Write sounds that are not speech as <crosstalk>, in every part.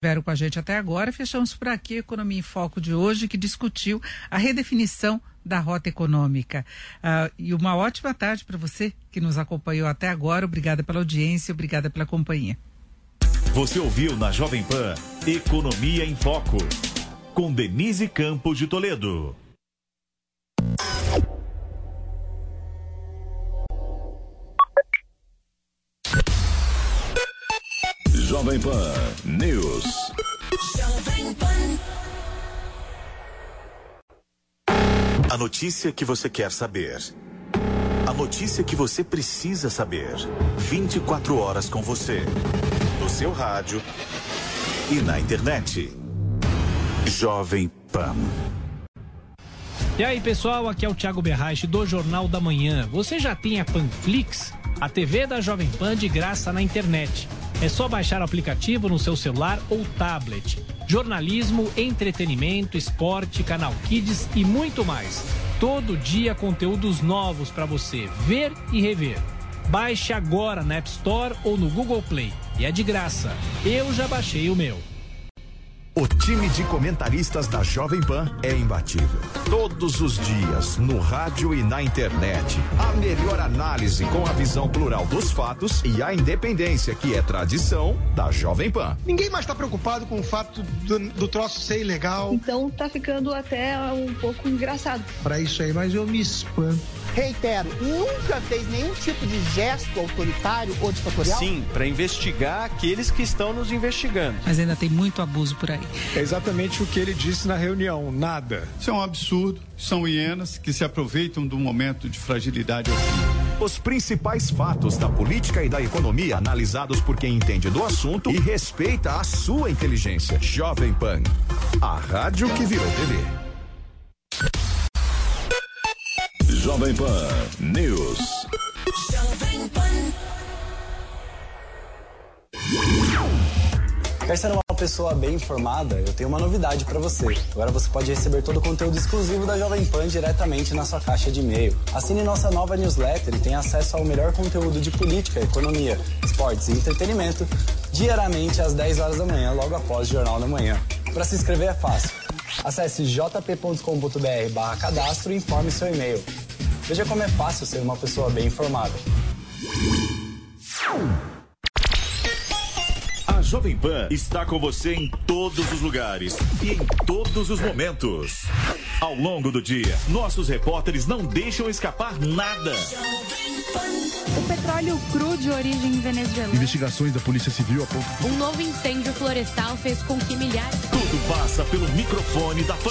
estiveram com a gente até agora. Fechamos por aqui Economia em Foco de hoje, que discutiu a redefinição da rota econômica. Uh, e uma ótima tarde para você que nos acompanhou até agora. Obrigada pela audiência, obrigada pela companhia. Você ouviu na Jovem Pan Economia em Foco, com Denise Campos de Toledo. Jovem Pan News. Jovem Pan. A notícia que você quer saber. A notícia que você precisa saber. 24 horas com você. No seu rádio e na internet. Jovem Pan. E aí, pessoal, aqui é o Thiago Berrache do Jornal da Manhã. Você já tem a Panflix? A TV da Jovem Pan de graça na internet. É só baixar o aplicativo no seu celular ou tablet. Jornalismo, entretenimento, esporte, canal Kids e muito mais. Todo dia conteúdos novos para você ver e rever. Baixe agora na App Store ou no Google Play. E é de graça. Eu já baixei o meu. O time de comentaristas da Jovem Pan é imbatível. Todos os dias, no rádio e na internet. A melhor análise com a visão plural dos fatos e a independência que é tradição da Jovem Pan. Ninguém mais está preocupado com o fato do, do, troço ser ilegal. Então tá ficando até um pouco engraçado. Para isso aí, mas eu me espanto reitero, nunca fez nenhum tipo de gesto autoritário ou ditatorial? Sim, para investigar aqueles que estão nos investigando. Mas ainda tem muito abuso por aí. É exatamente o que ele disse na reunião: nada. Isso é um absurdo. São hienas que se aproveitam do momento de fragilidade assim. Os principais fatos da política e da economia analisados por quem entende do assunto e respeita a sua inteligência. Jovem Pan, a rádio que virou TV. Jovem Pan News. Jovem Pan. Quer ser uma pessoa bem informada? Eu tenho uma novidade para você. Agora você pode receber todo o conteúdo exclusivo da Jovem Pan diretamente na sua caixa de e-mail. Assine nossa nova newsletter e tenha acesso ao melhor conteúdo de política, economia, esportes e entretenimento diariamente às 10 horas da manhã, logo após o Jornal da Manhã. Para se inscrever é fácil. Acesse jp.com.br barra cadastro e informe seu e-mail. Veja como é fácil ser uma pessoa bem informada. A Jovem Pan está com você em todos os lugares e em todos os momentos. Ao longo do dia, nossos repórteres não deixam escapar nada. O petróleo cru de origem venezuelana. Investigações da Polícia Civil apontam. Um novo incêndio florestal fez com que milhares. Tudo passa pelo microfone da Pan.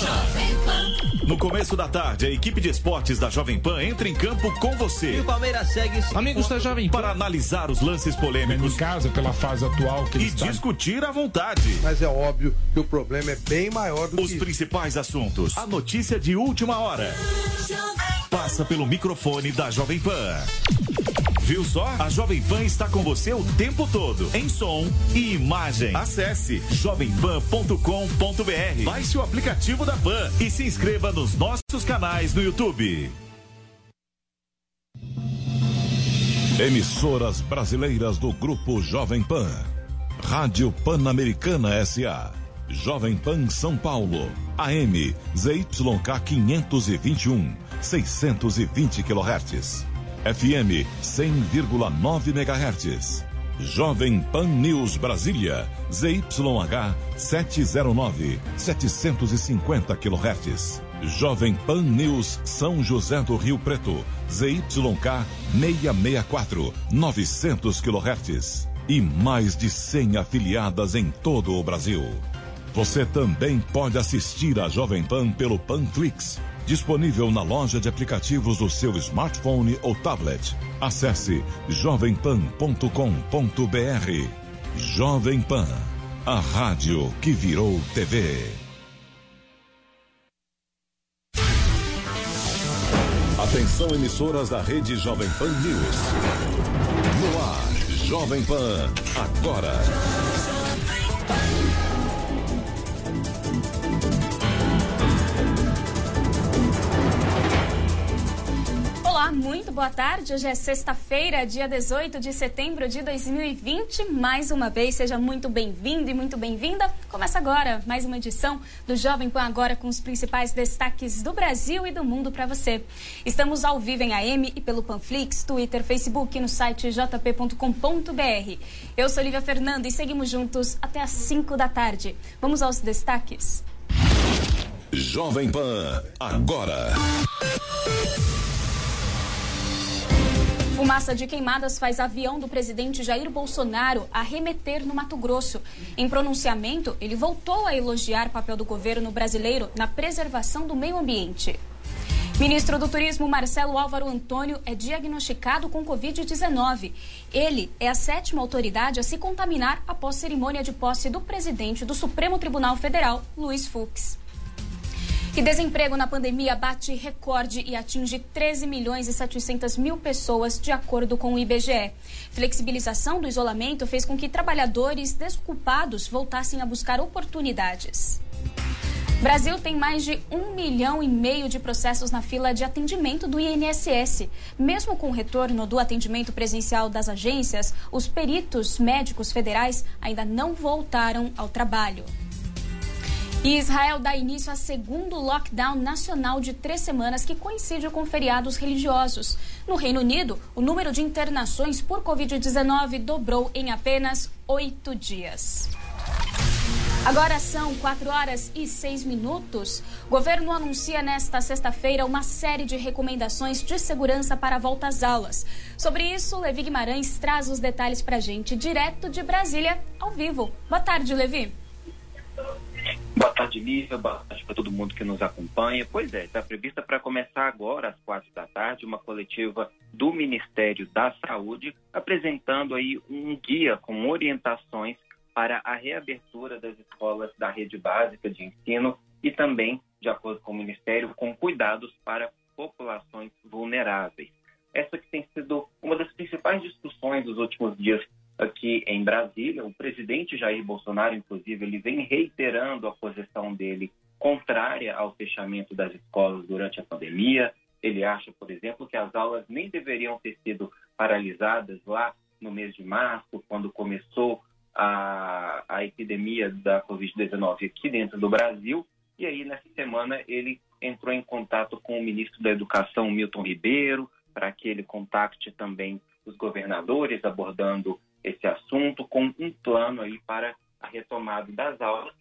No começo da tarde, a equipe de esportes da Jovem Pan entra em campo com você. E o Palmeiras segue. Amigos da Jovem Pan. Para analisar os lances polêmicos. Em casa, pela fase atual que E está... discutir à vontade. Mas é óbvio que o problema é bem maior do os que. Os principais assuntos. A notícia de última hora. Passa pelo microfone da Jovem Pan. Viu só? A Jovem Pan está com você o tempo todo, em som e imagem. Acesse jovempan.com.br. Baixe o aplicativo da Pan e se inscreva nos nossos canais no YouTube. Emissoras brasileiras do Grupo Jovem Pan. Rádio Pan-Americana SA. Jovem Pan São Paulo. AM ZYK 521, 620 kHz. FM 100,9 MHz. Jovem Pan News Brasília, ZYH 709, 750 kHz. Jovem Pan News São José do Rio Preto, ZYK 664, 900 kHz. E mais de 100 afiliadas em todo o Brasil. Você também pode assistir a Jovem Pan pelo Panflix disponível na loja de aplicativos do seu smartphone ou tablet. Acesse jovempan.com.br. Jovem Pan, a rádio que virou TV. Atenção emissoras da rede Jovem Pan News. No ar, Jovem Pan, agora. Muito boa tarde. Hoje é sexta-feira, dia 18 de setembro de 2020. Mais uma vez, seja muito bem-vindo e muito bem-vinda. Começa agora mais uma edição do Jovem Pan Agora com os principais destaques do Brasil e do mundo para você. Estamos ao vivo em AM e pelo Panflix, Twitter, Facebook e no site jp.com.br. Eu sou Lívia Fernando e seguimos juntos até às 5 da tarde. Vamos aos destaques. Jovem Pan Agora. Fumaça de queimadas faz avião do presidente Jair Bolsonaro arremeter no Mato Grosso. Em pronunciamento, ele voltou a elogiar o papel do governo brasileiro na preservação do meio ambiente. Ministro do Turismo Marcelo Álvaro Antônio é diagnosticado com Covid-19. Ele é a sétima autoridade a se contaminar após cerimônia de posse do presidente do Supremo Tribunal Federal, Luiz Fux. E desemprego na pandemia bate recorde e atinge 13 milhões e 700 mil pessoas, de acordo com o IBGE. Flexibilização do isolamento fez com que trabalhadores desocupados voltassem a buscar oportunidades. Brasil tem mais de um milhão e meio de processos na fila de atendimento do INSS. Mesmo com o retorno do atendimento presencial das agências, os peritos médicos federais ainda não voltaram ao trabalho. E Israel dá início a segundo lockdown nacional de três semanas que coincide com feriados religiosos. No Reino Unido, o número de internações por Covid-19 dobrou em apenas oito dias. Agora são 4 horas e 6 minutos. O governo anuncia nesta sexta-feira uma série de recomendações de segurança para a volta às aulas. Sobre isso, Levi Guimarães traz os detalhes para a gente, direto de Brasília, ao vivo. Boa tarde, Levi. Boa tarde, Lívia. Boa tarde para todo mundo que nos acompanha. Pois é, está prevista para começar agora, às quatro da tarde, uma coletiva do Ministério da Saúde, apresentando aí um guia com orientações para a reabertura das escolas da rede básica de ensino e também, de acordo com o Ministério, com cuidados para populações vulneráveis. Essa que tem sido uma das principais discussões dos últimos dias aqui em Brasília. O presidente Jair Bolsonaro, inclusive, ele vem reiterando a posição dele contrária ao fechamento das escolas durante a pandemia. Ele acha, por exemplo, que as aulas nem deveriam ter sido paralisadas lá no mês de março, quando começou a, a epidemia da Covid-19 aqui dentro do Brasil. E aí, nessa semana, ele entrou em contato com o ministro da Educação, Milton Ribeiro, para que ele contacte também os governadores, abordando esse assunto com um plano aí para a retomada das aulas.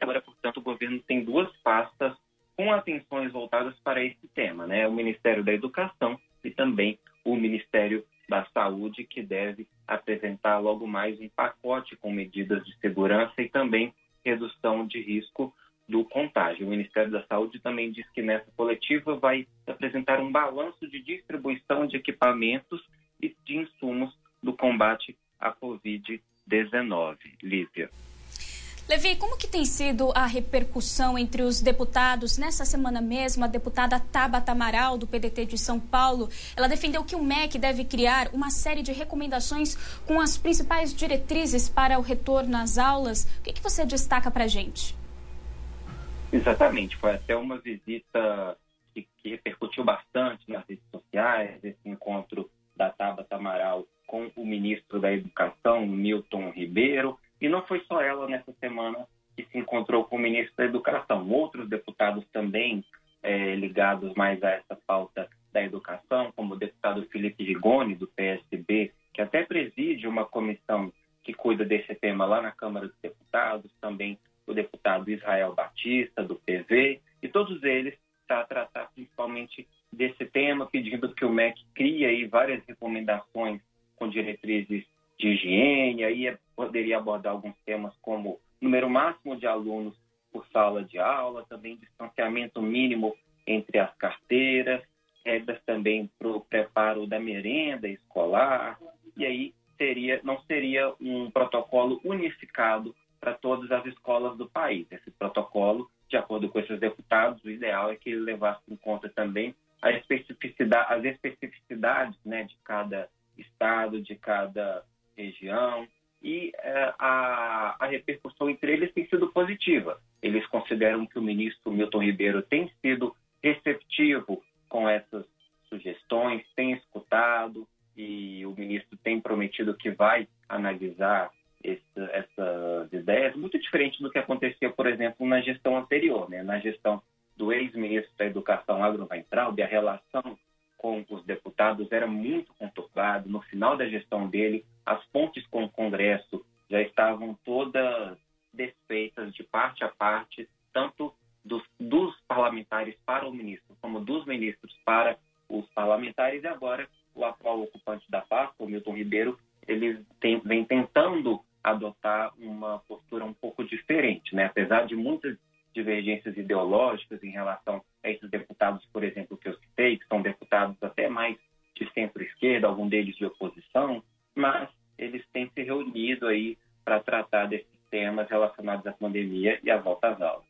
Agora, portanto, o governo tem duas pastas com atenções voltadas para esse tema, né? O Ministério da Educação e também o Ministério da Saúde, que deve apresentar logo mais um pacote com medidas de segurança e também redução de risco do contágio. O Ministério da Saúde também diz que nessa coletiva vai apresentar um balanço de distribuição de equipamentos e de insumos do combate a Covid-19. Lívia. Levi, como que tem sido a repercussão entre os deputados? Nessa semana mesmo, a deputada Tabata Amaral, do PDT de São Paulo, ela defendeu que o MEC deve criar uma série de recomendações com as principais diretrizes para o retorno às aulas. O que, que você destaca para a gente? Exatamente, foi até uma visita que, que repercutiu bastante nas redes sociais, esse encontro da Tabata Amaral com o ministro da Educação, Milton Ribeiro, e não foi só ela nessa semana que se encontrou com o ministro da Educação. Outros deputados também é, ligados mais a essa pauta da educação, como o deputado Felipe Rigoni, do PSB, que até preside uma comissão que cuida desse tema lá na Câmara dos Deputados, também o deputado Israel Batista, do PV, e todos eles para tratar principalmente desse tema, pedindo que o MEC crie aí várias recomendações com diretrizes de higiene, aí poderia abordar alguns temas como número máximo de alunos por sala de aula, também distanciamento mínimo entre as carteiras, regras também para o preparo da merenda escolar, e aí seria, não seria um protocolo unificado para todas as escolas do país. Esse protocolo, de acordo com esses deputados, o ideal é que ele levasse em conta também a especificidade, as especificidades né, de cada estado, de cada região, e é, a, a repercussão entre eles tem sido positiva. Eles consideram que o ministro Milton Ribeiro tem sido receptivo com essas sugestões, tem deputado e o ministro tem prometido que vai analisar esse, essas ideias, muito diferente do que aconteceu, por exemplo, na gestão anterior, né? na gestão do ex-ministro da Educação Agro Weintraub, a relação com os deputados era muito conturbada. No final da gestão dele, as pontes com o Congresso já estavam todas desfeitas de parte a parte, tanto dos, dos parlamentares para o ministro, como dos ministros para os parlamentares, e agora o atual ocupante da pasta, o Milton Ribeiro, ele tem, vem tentando adotar uma postura um pouco diferente, né? apesar de muitas divergências ideológicas em relação a esses deputados, por exemplo, que eu citei, que são deputados até mais de centro-esquerda, algum deles de oposição, mas eles têm se reunido aí para tratar desses temas relacionados à pandemia e à volta às aulas.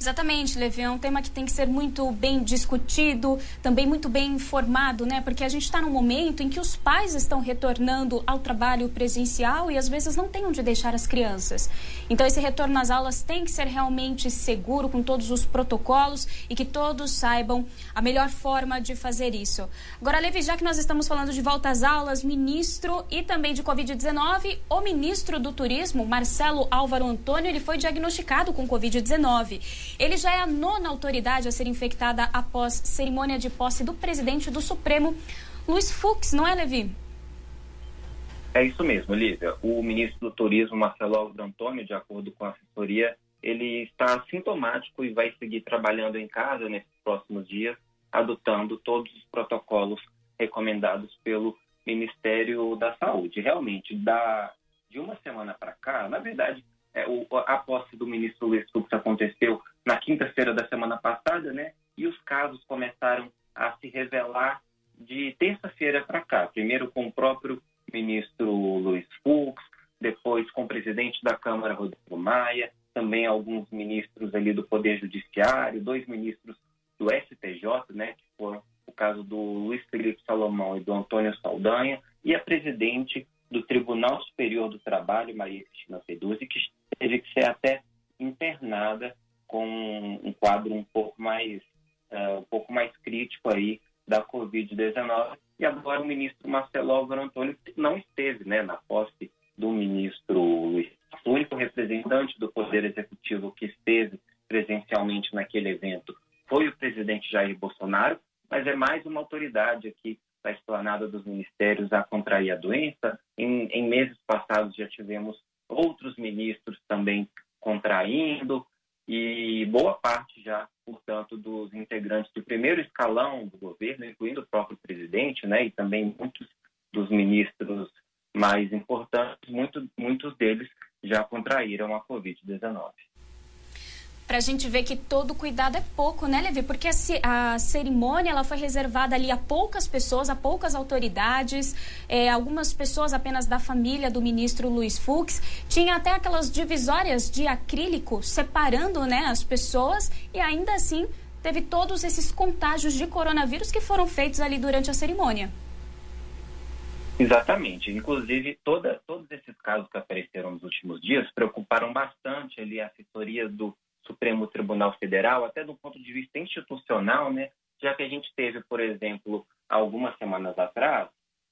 Exatamente, Levi, é um tema que tem que ser muito bem discutido, também muito bem informado, né? Porque a gente está num momento em que os pais estão retornando ao trabalho presencial e às vezes não têm onde deixar as crianças. Então, esse retorno às aulas tem que ser realmente seguro, com todos os protocolos e que todos saibam a melhor forma de fazer isso. Agora, Levi, já que nós estamos falando de volta às aulas, ministro e também de Covid-19, o ministro do Turismo, Marcelo Álvaro Antônio, ele foi diagnosticado com Covid-19. Ele já é a nona autoridade a ser infectada após cerimônia de posse do presidente do Supremo, Luiz Fux, não é, Levi? É isso mesmo, Lívia. O ministro do Turismo, Marcelo Alves Antônio, de acordo com a assessoria, ele está sintomático e vai seguir trabalhando em casa nesses próximos dias, adotando todos os protocolos recomendados pelo Ministério da Saúde. Realmente, da, de uma semana para cá, na verdade, é, o, a posse do ministro Luiz Fux aconteceu na quinta-feira da semana passada, né? E os casos começaram a se revelar de terça-feira para cá. Primeiro com o próprio ministro Luiz Fux, depois com o presidente da Câmara, Rodrigo Maia, também alguns ministros ali do Poder Judiciário, dois ministros do STJ, né, que foram o caso do Luiz Felipe Salomão e do Antônio Saldanha, e a presidente do Tribunal Superior do Trabalho, Maria Cristina Peduzzi, que teve que ser até internada com um quadro um pouco mais uh, um pouco mais crítico aí da Covid-19 e agora o ministro Marcelo Álvaro Antônio não esteve né, na posse do ministro Luiz. O único representante do Poder Executivo que esteve presencialmente naquele evento foi o presidente Jair Bolsonaro, mas é mais uma autoridade aqui da esplanada dos ministérios a contrair a doença. Em, em meses passados já tivemos outros ministros também contraindo e boa parte já, portanto, dos integrantes do primeiro escalão do governo, incluindo o próprio presidente, né, e também muitos dos ministros mais importantes, muito, muitos deles já contraíram a Covid-19 para a gente ver que todo cuidado é pouco, né, Levi? Porque a, a, cerimônia ela foi reservada ali a poucas pessoas, a poucas autoridades, é, algumas pessoas apenas da família do ministro Luiz Fux. Tinha até aquelas divisórias de acrílico separando né, as pessoas e ainda assim teve todos esses contágios de coronavírus que foram feitos ali durante a cerimônia. Exatamente. Inclusive, toda, todos esses casos que apareceram nos últimos dias preocuparam bastante ali a assessoria do Supremo Tribunal Federal, até do ponto de vista institucional, né? já que a gente teve, por exemplo, algumas semanas atrás,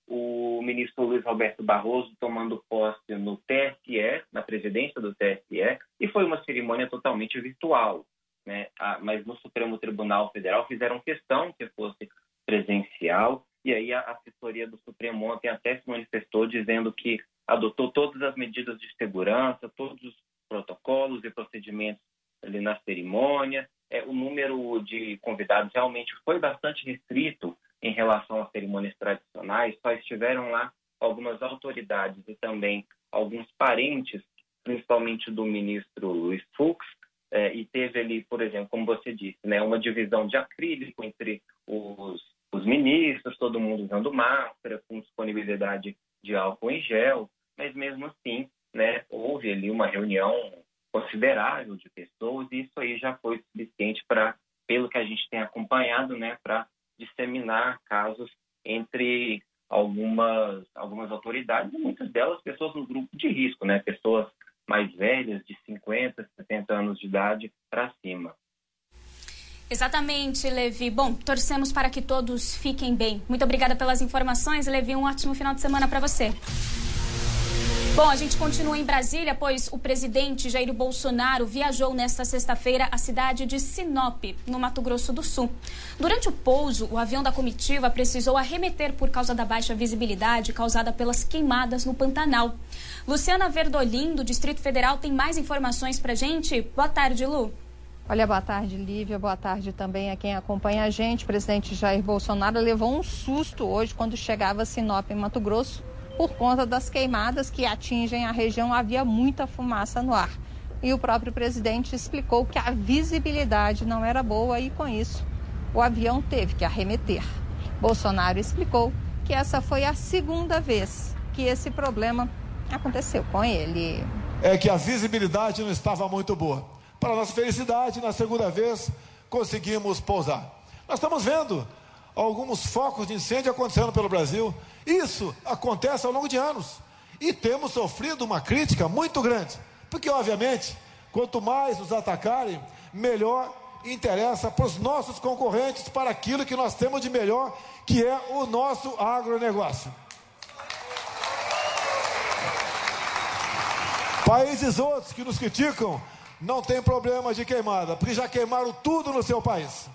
o ministro Luiz Roberto Barroso tomando posse no TSE, na presidência do TSE, e foi uma cerimônia totalmente virtual. Né? Ah, mas no Supremo Tribunal Federal fizeram questão que fosse presencial, e aí a assessoria do Supremo ontem até se manifestou dizendo que adotou todas as medidas de segurança, todos os protocolos e procedimentos ali na cerimônia. É, o número de convidados realmente foi bastante restrito em relação às cerimônias tradicionais. Só estiveram lá algumas autoridades e também alguns parentes, principalmente do ministro Luiz Fux, é, e teve ali, por exemplo, como você disse, né, uma divisão de acrílico entre os, os ministros, todo mundo usando máscara, com disponibilidade de álcool em gel, mas mesmo assim, né, houve ali uma reunião considerável de pessoas e isso aí já foi suficiente para, pelo que a gente tem acompanhado, né, para disseminar casos entre algumas algumas autoridades e muitas delas pessoas no grupo de risco, né, pessoas mais velhas de 50, 70 anos de idade para cima. Exatamente, Levi. Bom, torcemos para que todos fiquem bem. Muito obrigada pelas informações, Levi. Um ótimo final de semana para você. Bom, a gente continua em Brasília, pois o presidente Jair Bolsonaro viajou nesta sexta-feira à cidade de Sinop, no Mato Grosso do Sul. Durante o pouso, o avião da comitiva precisou arremeter por causa da baixa visibilidade causada pelas queimadas no Pantanal. Luciana Verdolim, do Distrito Federal, tem mais informações para gente. Boa tarde, Lu. Olha, boa tarde, Lívia. Boa tarde também a quem acompanha a gente. O presidente Jair Bolsonaro levou um susto hoje quando chegava a Sinop, em Mato Grosso por conta das queimadas que atingem a região, havia muita fumaça no ar. E o próprio presidente explicou que a visibilidade não era boa e, com isso, o avião teve que arremeter. Bolsonaro explicou que essa foi a segunda vez que esse problema aconteceu com ele. É que a visibilidade não estava muito boa. Para nossa felicidade, na segunda vez conseguimos pousar. Nós estamos vendo alguns focos de incêndio acontecendo pelo Brasil. Isso acontece ao longo de anos. E temos sofrido uma crítica muito grande. Porque, obviamente, quanto mais nos atacarem, melhor interessa para os nossos concorrentes, para aquilo que nós temos de melhor, que é o nosso agronegócio. Países outros que nos criticam não tem problema de queimada, porque já queimaram tudo no seu país.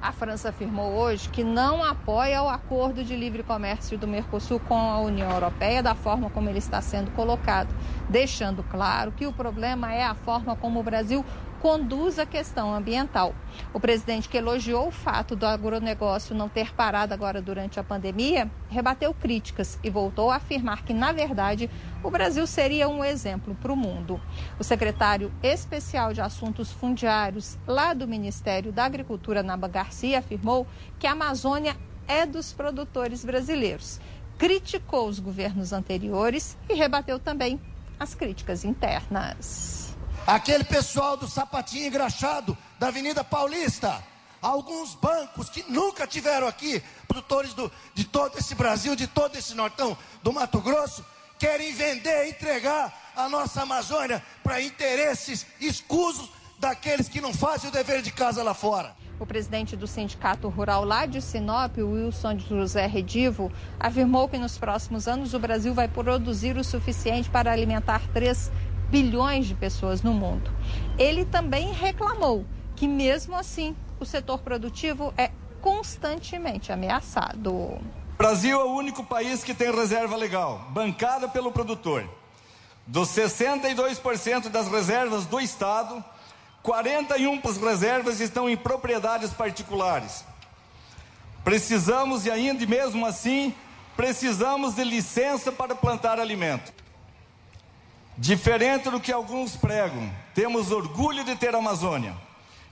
A França afirmou hoje que não apoia o acordo de livre comércio do Mercosul com a União Europeia da forma como ele está sendo colocado, deixando claro que o problema é a forma como o Brasil conduz a questão ambiental. O presidente que elogiou o fato do agronegócio não ter parado agora durante a pandemia, rebateu críticas e voltou a afirmar que, na verdade, o Brasil seria um exemplo para o mundo. O secretário especial de Assuntos Fundiários, lá do Ministério da Agricultura, Naba Garcia, afirmou que a Amazônia é dos produtores brasileiros. Criticou os governos anteriores e rebateu também as críticas internas. Aquele pessoal do sapatinho engraxado da Avenida Paulista. Alguns bancos que nunca tiveram aqui, produtores do, de todo esse Brasil, de todo esse nortão do Mato Grosso, querem vender entregar a nossa Amazônia para interesses escusos daqueles que não fazem o dever de casa lá fora. O presidente do Sindicato Rural lá de Sinop, Wilson José Redivo, afirmou que nos próximos anos o Brasil vai produzir o suficiente para alimentar 3 bilhões de pessoas no mundo. Ele também reclamou que, mesmo assim, o setor produtivo é constantemente ameaçado. O Brasil é o único país que tem reserva legal, bancada pelo produtor. Dos 62% das reservas do Estado, 41 reservas estão em propriedades particulares. Precisamos, e ainda mesmo assim, precisamos de licença para plantar alimento. Diferente do que alguns pregam, temos orgulho de ter Amazônia.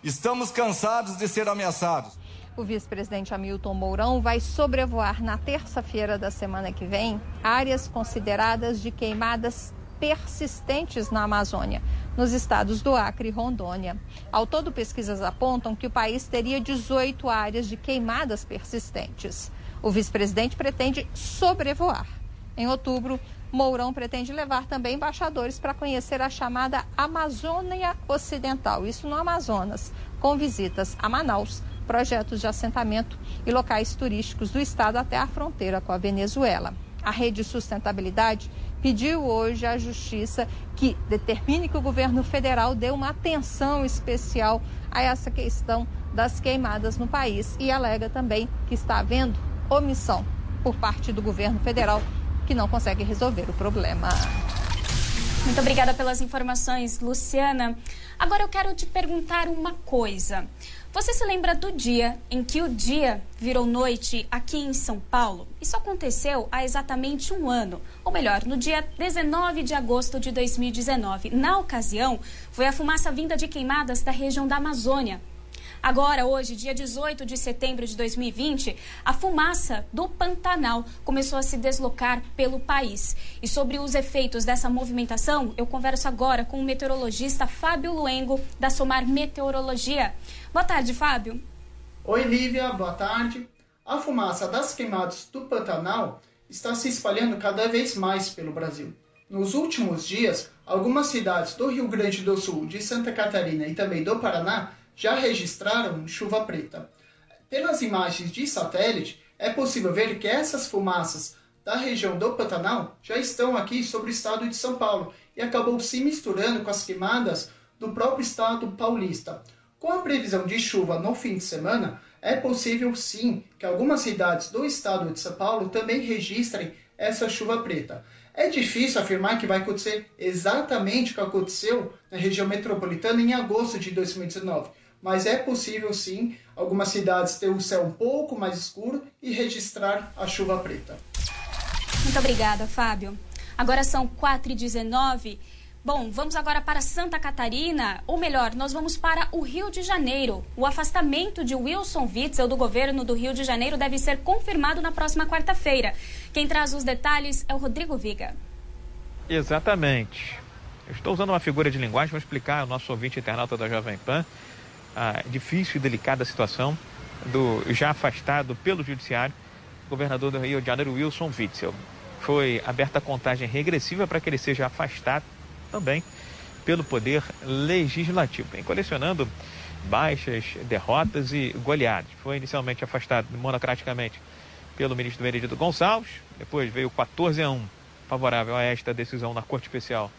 Estamos cansados de ser ameaçados. O vice-presidente Hamilton Mourão vai sobrevoar na terça-feira da semana que vem áreas consideradas de queimadas persistentes na Amazônia, nos estados do Acre e Rondônia. Ao todo, pesquisas apontam que o país teria 18 áreas de queimadas persistentes. O vice-presidente pretende sobrevoar. Em outubro, Mourão pretende levar também embaixadores para conhecer a chamada Amazônia Ocidental, isso no Amazonas, com visitas a Manaus, projetos de assentamento e locais turísticos do estado até a fronteira com a Venezuela. A Rede Sustentabilidade pediu hoje à Justiça que determine que o governo federal dê uma atenção especial a essa questão das queimadas no país e alega também que está havendo omissão por parte do governo federal que não consegue resolver o problema. Muito obrigada pelas informações, Luciana. Agora eu quero te perguntar uma coisa. Você se lembra do dia em que o dia virou noite aqui em São Paulo? Isso aconteceu há exatamente um ano, ou melhor, no dia 19 de agosto de 2019. Na ocasião, foi a fumaça vinda de queimadas da região da Amazônia, Agora, hoje, dia 18 de setembro de 2020, a fumaça do Pantanal começou a se deslocar pelo país. E sobre os efeitos dessa movimentação, eu converso agora com o meteorologista Fábio Luengo, da Somar Meteorologia. Boa tarde, Fábio. Oi, Lívia, boa tarde. A fumaça das queimadas do Pantanal está se espalhando cada vez mais pelo Brasil. Nos últimos dias, algumas cidades do Rio Grande do Sul, de Santa Catarina e também do Paraná já registraram chuva preta. Pelas imagens de satélite, é possível ver que essas fumaças da região do Pantanal já estão aqui sobre o estado de São Paulo e acabou se misturando com as queimadas do próprio estado paulista. Com a previsão de chuva no fim de semana, é possível sim que algumas cidades do estado de São Paulo também registrem essa chuva preta. É difícil afirmar que vai acontecer exatamente o que aconteceu na região metropolitana em agosto de 2019, mas é possível sim algumas cidades ter o céu um pouco mais escuro e registrar a chuva preta. Muito obrigada, Fábio. Agora são 4h19. Bom, vamos agora para Santa Catarina, ou melhor, nós vamos para o Rio de Janeiro. O afastamento de Wilson Witzel do governo do Rio de Janeiro deve ser confirmado na próxima quarta-feira. Quem traz os detalhes é o Rodrigo Viga. Exatamente. Eu estou usando uma figura de linguagem para explicar ao nosso ouvinte internauta da Jovem Pan a difícil e delicada situação do já afastado pelo Judiciário governador do Rio de Janeiro, Wilson Witzel. Foi aberta a contagem regressiva para que ele seja afastado também pelo Poder Legislativo. Vem colecionando baixas, derrotas e goleadas. Foi inicialmente afastado monocraticamente pelo ministro Benedito Gonçalves, depois veio 14 a 1 favorável a esta decisão na Corte Especial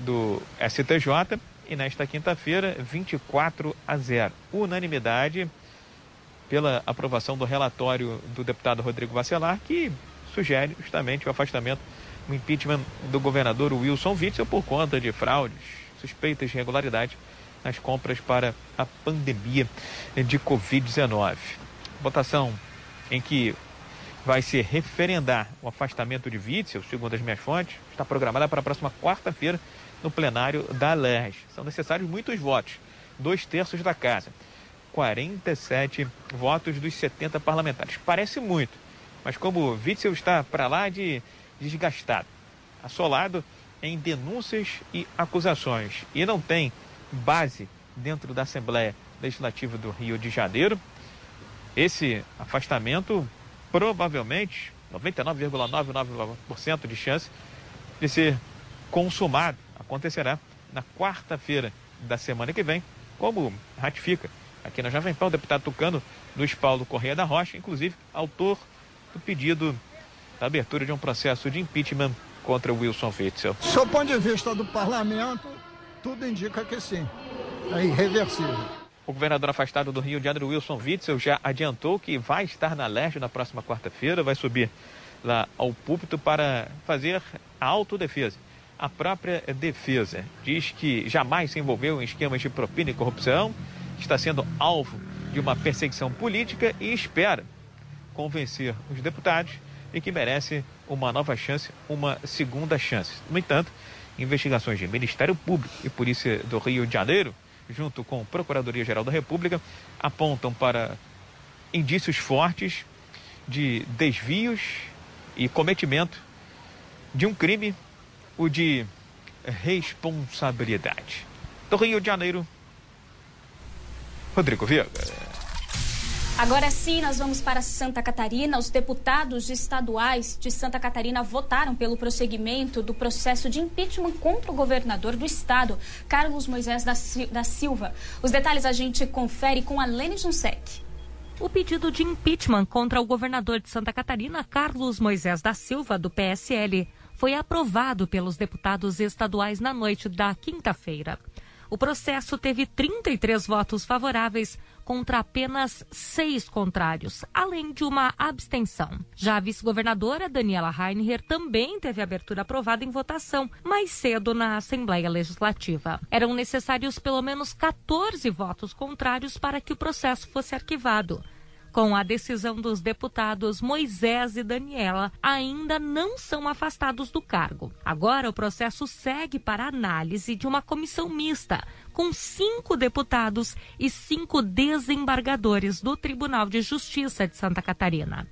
do STJ e nesta quinta-feira 24 a 0. Unanimidade pela aprovação do relatório do deputado Rodrigo Bacelar, que sugere justamente o afastamento o impeachment do governador Wilson Witzel por conta de fraudes, suspeitas de irregularidade nas compras para a pandemia de Covid-19. Votação em que vai se referendar o afastamento de Witzel, segundo as minhas fontes, está programada para a próxima quarta-feira no plenário da LERJ. São necessários muitos votos, dois terços da casa, 47 votos dos 70 parlamentares. Parece muito, mas como Witzel está para lá de desgastado, assolado em denúncias e acusações e não tem base dentro da Assembleia Legislativa do Rio de Janeiro, esse afastamento provavelmente 99,99% de chance de ser consumado acontecerá na quarta-feira da semana que vem, como ratifica aqui na Jovem Pan o deputado tucano Luiz Paulo Correia da Rocha, inclusive autor do pedido da abertura de um processo de impeachment contra Wilson Witzel. Do ponto de vista do parlamento, tudo indica que sim. É irreversível. O governador afastado do Rio de Janeiro, Wilson Witzel, já adiantou que vai estar na LERJ na próxima quarta-feira, vai subir lá ao púlpito para fazer a autodefesa. A própria defesa diz que jamais se envolveu em esquemas de propina e corrupção, está sendo alvo de uma perseguição política e espera convencer os deputados e que merece uma nova chance, uma segunda chance. No entanto, investigações de Ministério Público e Polícia do Rio de Janeiro, junto com Procuradoria-Geral da República, apontam para indícios fortes de desvios e cometimento de um crime, o de responsabilidade. Do Rio de Janeiro, Rodrigo Viega. Agora sim, nós vamos para Santa Catarina. Os deputados estaduais de Santa Catarina votaram pelo prosseguimento do processo de impeachment contra o governador do estado, Carlos Moisés da Silva. Os detalhes a gente confere com a Lene Junsec. O pedido de impeachment contra o governador de Santa Catarina, Carlos Moisés da Silva, do PSL, foi aprovado pelos deputados estaduais na noite da quinta-feira. O processo teve 33 votos favoráveis contra apenas seis contrários, além de uma abstenção. Já a vice-governadora Daniela Reinher também teve abertura aprovada em votação mais cedo na Assembleia Legislativa. Eram necessários pelo menos 14 votos contrários para que o processo fosse arquivado. Com a decisão dos deputados Moisés e Daniela, ainda não são afastados do cargo. Agora, o processo segue para análise de uma comissão mista, com cinco deputados e cinco desembargadores do Tribunal de Justiça de Santa Catarina.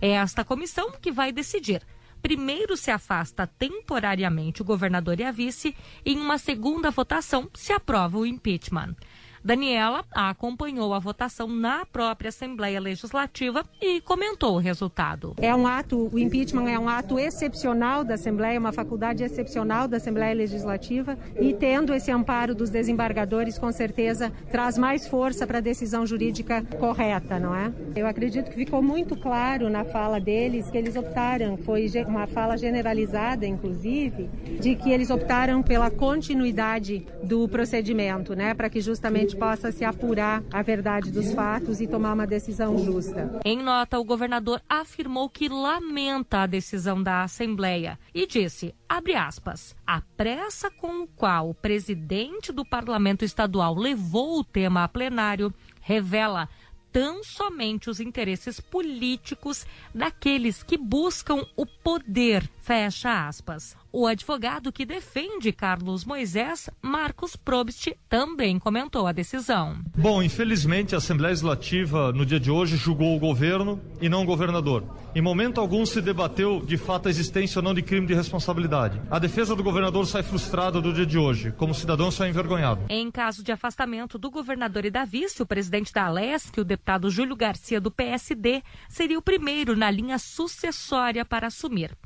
É esta comissão que vai decidir primeiro se afasta temporariamente o governador e a vice e em uma segunda votação se aprova o impeachment. Daniela acompanhou a votação na própria Assembleia Legislativa e comentou o resultado. É um ato, o impeachment é um ato excepcional da Assembleia, uma faculdade excepcional da Assembleia Legislativa e tendo esse amparo dos desembargadores, com certeza traz mais força para a decisão jurídica correta, não é? Eu acredito que ficou muito claro na fala deles que eles optaram, foi uma fala generalizada, inclusive, de que eles optaram pela continuidade do procedimento, né, para que justamente possa se apurar a verdade dos fatos e tomar uma decisão justa. Em nota, o governador afirmou que lamenta a decisão da Assembleia e disse, abre aspas, a pressa com o qual o presidente do parlamento estadual levou o tema a plenário revela tão somente os interesses políticos daqueles que buscam o poder. Fecha aspas. O advogado que defende Carlos Moisés, Marcos Probst, também comentou a decisão. Bom, infelizmente a Assembleia Legislativa no dia de hoje julgou o governo e não o governador. Em momento algum se debateu de fato a existência ou não de crime de responsabilidade. A defesa do governador sai frustrada do dia de hoje. Como cidadão, sai envergonhado. Em caso de afastamento do governador e da vice, o presidente da Alesc, o deputado Júlio Garcia do PSD, seria o primeiro na linha sucessória para assumir.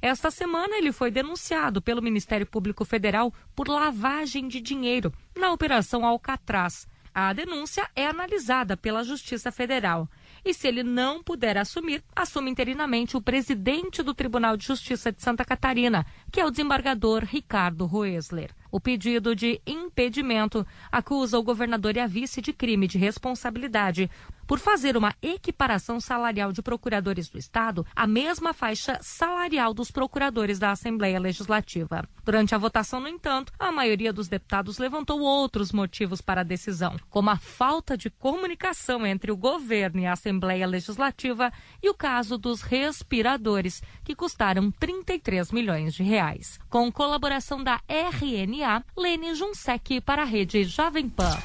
Esta semana, ele foi denunciado pelo Ministério Público Federal por lavagem de dinheiro na Operação Alcatraz. A denúncia é analisada pela Justiça Federal. E se ele não puder assumir, assume interinamente o presidente do Tribunal de Justiça de Santa Catarina, que é o desembargador Ricardo Roesler. O pedido de impedimento acusa o governador e a vice de crime de responsabilidade por fazer uma equiparação salarial de procuradores do Estado à mesma faixa salarial dos procuradores da Assembleia Legislativa. Durante a votação, no entanto, a maioria dos deputados levantou outros motivos para a decisão, como a falta de comunicação entre o governo e a Assembleia Legislativa e o caso dos respiradores, que custaram 33 milhões de reais. Com colaboração da RNA, Lene Junsec para a rede Jovem Pan.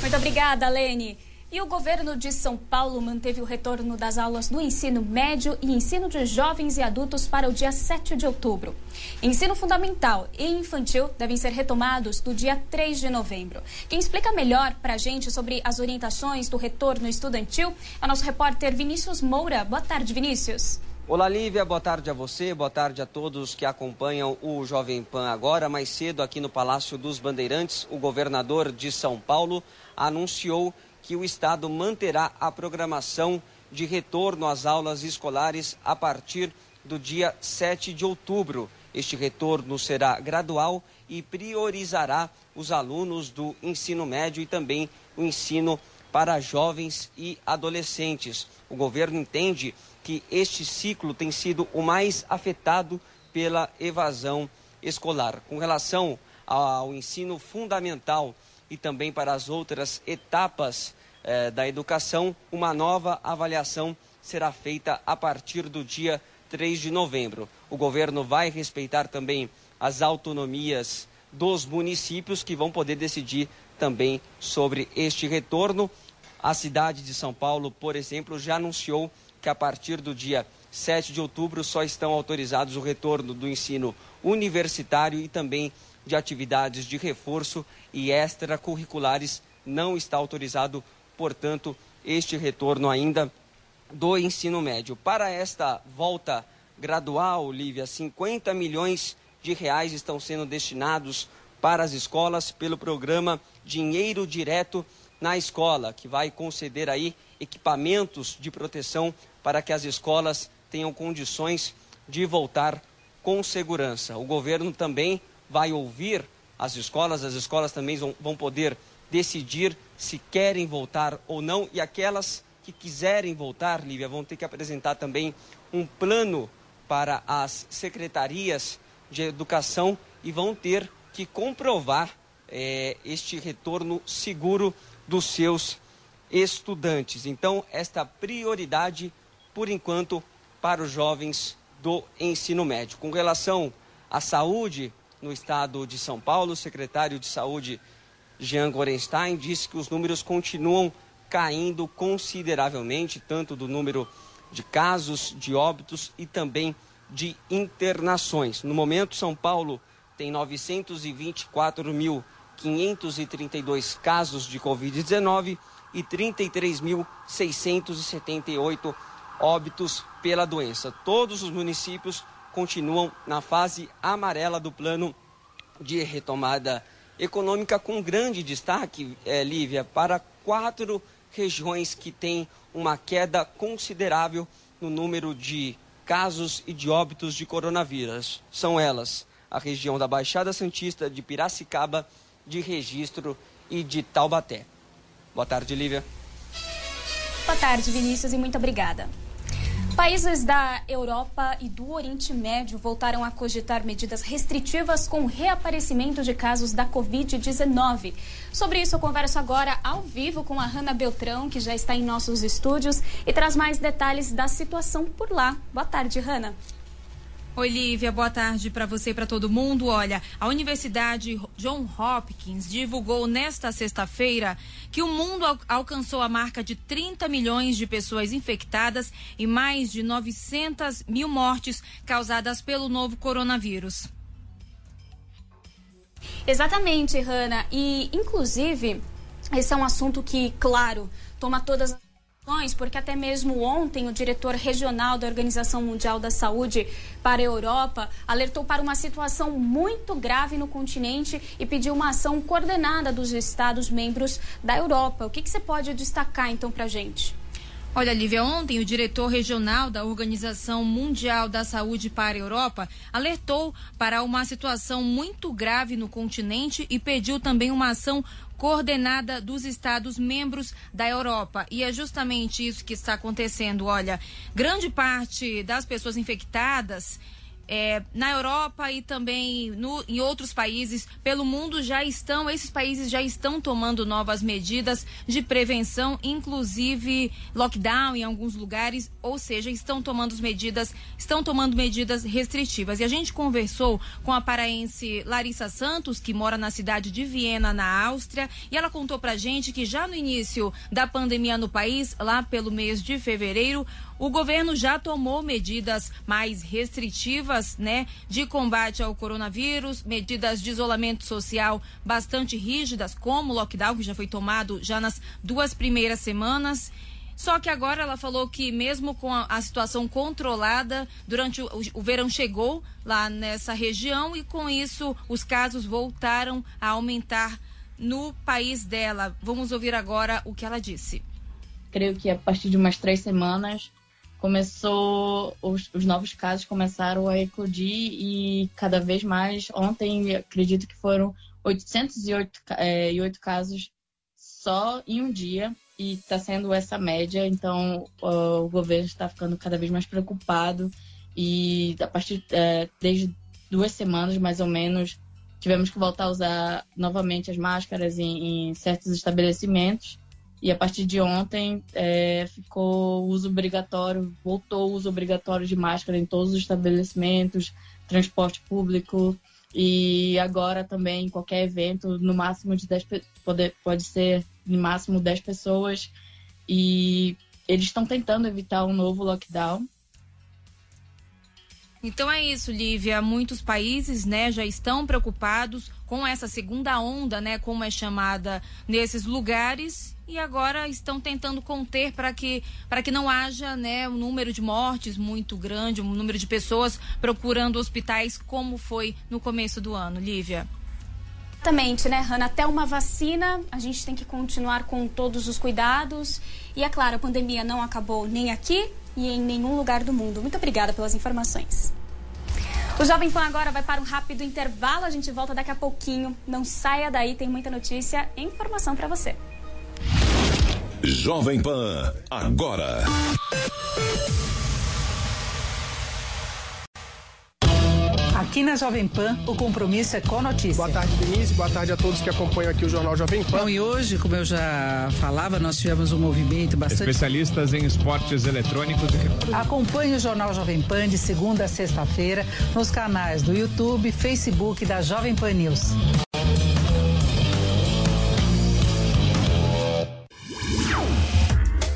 Muito obrigada, Lene. E o governo de São Paulo manteve o retorno das aulas no ensino médio e ensino de jovens e adultos para o dia 7 de outubro. Ensino fundamental e infantil devem ser retomados no dia 3 de novembro. Quem explica melhor para a gente sobre as orientações do retorno estudantil é o nosso repórter Vinícius Moura. Boa tarde, Vinícius. Olá, Lívia. Boa tarde a você. Boa tarde a todos que acompanham o Jovem Pan agora. Mais cedo, aqui no Palácio dos Bandeirantes, o governador de São Paulo anunciou que o Estado manterá a programação de retorno às aulas escolares a partir do dia 7 de outubro. Este retorno será gradual e priorizará os alunos do ensino médio e também o ensino para jovens e adolescentes. O governo entende que este ciclo tem sido o mais afetado pela evasão escolar. Com relação ao ensino fundamental, e também para as outras etapas eh, da educação, uma nova avaliação será feita a partir do dia 3 de novembro. O governo vai respeitar também as autonomias dos municípios que vão poder decidir também sobre este retorno. A cidade de São Paulo, por exemplo, já anunciou que a partir do dia 7 de outubro só estão autorizados o retorno do ensino universitário e também de atividades de reforço e extracurriculares não está autorizado, portanto, este retorno ainda do ensino médio. Para esta volta gradual, Lívia, 50 milhões de reais estão sendo destinados para as escolas pelo programa Dinheiro Direto na Escola, que vai conceder aí equipamentos de proteção para que as escolas tenham condições de voltar com segurança. O governo também vai ouvir as escolas, as escolas também vão poder decidir se querem voltar ou não, e aquelas que quiserem voltar, Lívia, vão ter que apresentar também um plano para as secretarias de educação e vão ter que comprovar é, este retorno seguro dos seus estudantes. Então, esta prioridade, por enquanto, para os jovens do ensino médio. Com relação à saúde, no estado de São Paulo. O secretário de Saúde, Jean Gorenstein, disse que os números continuam caindo consideravelmente, tanto do número de casos, de óbitos e também de internações. No momento, São Paulo tem 924 mil 532 casos de Covid-19 e 33.678 óbitos pela doença. Todos os municípios continuam na fase amarela do plano de retomada econômica, com grande destaque, é, Lívia, para quatro regiões que têm uma queda considerável no número de casos e de óbitos de coronavírus. São elas a região da Baixada Santista, de Piracicaba, de Registro e de Taubaté. Boa tarde, Lívia. Boa tarde, Vinícius, e muito obrigada. Países da Europa e do Oriente Médio voltaram a cogitar medidas restritivas com o reaparecimento de casos da Covid-19. Sobre isso, eu converso agora ao vivo com a Hanna Beltrão, que já está em nossos estúdios e traz mais detalhes da situação por lá. Boa tarde, Hanna. Oi, Lívia, boa tarde para você e para todo mundo. Olha, a Universidade John Hopkins divulgou nesta sexta-feira que o mundo al alcançou a marca de 30 milhões de pessoas infectadas e mais de 900 mil mortes causadas pelo novo coronavírus. Exatamente, Hanna. E, inclusive, esse é um assunto que, claro, toma todas as porque até mesmo ontem o diretor regional da Organização Mundial da Saúde para a Europa alertou para uma situação muito grave no continente e pediu uma ação coordenada dos Estados membros da Europa. O que, que você pode destacar então para a gente? Olha, Lívia, ontem o diretor regional da Organização Mundial da Saúde para a Europa alertou para uma situação muito grave no continente e pediu também uma ação coordenada dos Estados membros da Europa. E é justamente isso que está acontecendo. Olha, grande parte das pessoas infectadas é, na Europa e também no, em outros países pelo mundo já estão, esses países já estão tomando novas medidas de prevenção, inclusive lockdown em alguns lugares, ou seja, estão tomando medidas, estão tomando medidas restritivas. E a gente conversou com a paraense Larissa Santos, que mora na cidade de Viena, na Áustria, e ela contou pra gente que já no início da pandemia no país, lá pelo mês de fevereiro, o governo já tomou medidas mais restritivas, né, de combate ao coronavírus, medidas de isolamento social bastante rígidas, como o lockdown que já foi tomado já nas duas primeiras semanas. Só que agora ela falou que mesmo com a, a situação controlada, durante o, o, verão chegou lá nessa região e com isso os casos voltaram a aumentar no país dela. Vamos ouvir agora o que ela disse. Creio que a partir de umas três semanas começou os, os, novos casos começaram a eclodir e cada vez mais ontem acredito que foram 808 é, casos só em um dia e está sendo essa média. Então o, governo está ficando cada vez mais preocupado e a partir é, desde duas semanas mais ou menos tivemos que voltar a usar novamente as máscaras em, em certos estabelecimentos e a partir de ontem é, ficou uso obrigatório, voltou o uso obrigatório de máscara em todos os estabelecimentos, transporte público e agora também qualquer evento, no máximo de 10 pode, pode ser no máximo 10 pessoas. E eles estão tentando evitar um novo lockdown. Então é isso, Lívia. Muitos países, né, já estão preocupados com essa segunda onda, né, como é chamada nesses lugares e agora estão tentando conter para que, que não haja né, um número de mortes muito grande, um número de pessoas procurando hospitais, como foi no começo do ano. Lívia. Exatamente, né, Hanna? Até uma vacina, a gente tem que continuar com todos os cuidados. E é claro, a pandemia não acabou nem aqui e em nenhum lugar do mundo. Muito obrigada pelas informações. O Jovem Pan agora vai para um rápido intervalo. A gente volta daqui a pouquinho. Não saia daí, tem muita notícia e informação para você. Jovem Pan, agora. Aqui na Jovem Pan, o compromisso é com a notícia. Boa tarde, Denise. Boa tarde a todos que acompanham aqui o Jornal Jovem Pan. Bom, e hoje, como eu já falava, nós tivemos um movimento bastante. Especialistas em esportes eletrônicos. Acompanhe o Jornal Jovem Pan de segunda a sexta-feira nos canais do YouTube, Facebook da Jovem Pan News.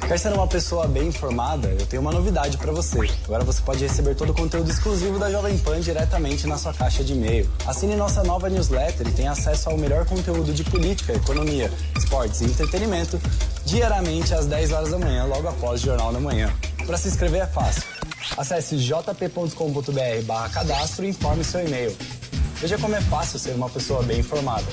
Quer ser uma pessoa bem informada? Eu tenho uma novidade para você. Agora você pode receber todo o conteúdo exclusivo da Jovem Pan diretamente na sua caixa de e-mail. Assine nossa nova newsletter e tenha acesso ao melhor conteúdo de política, economia, esportes e entretenimento diariamente às 10 horas da manhã, logo após o Jornal da Manhã. Para se inscrever é fácil. Acesse jp.com.br barra cadastro e informe seu e-mail. Veja como é fácil ser uma pessoa bem informada.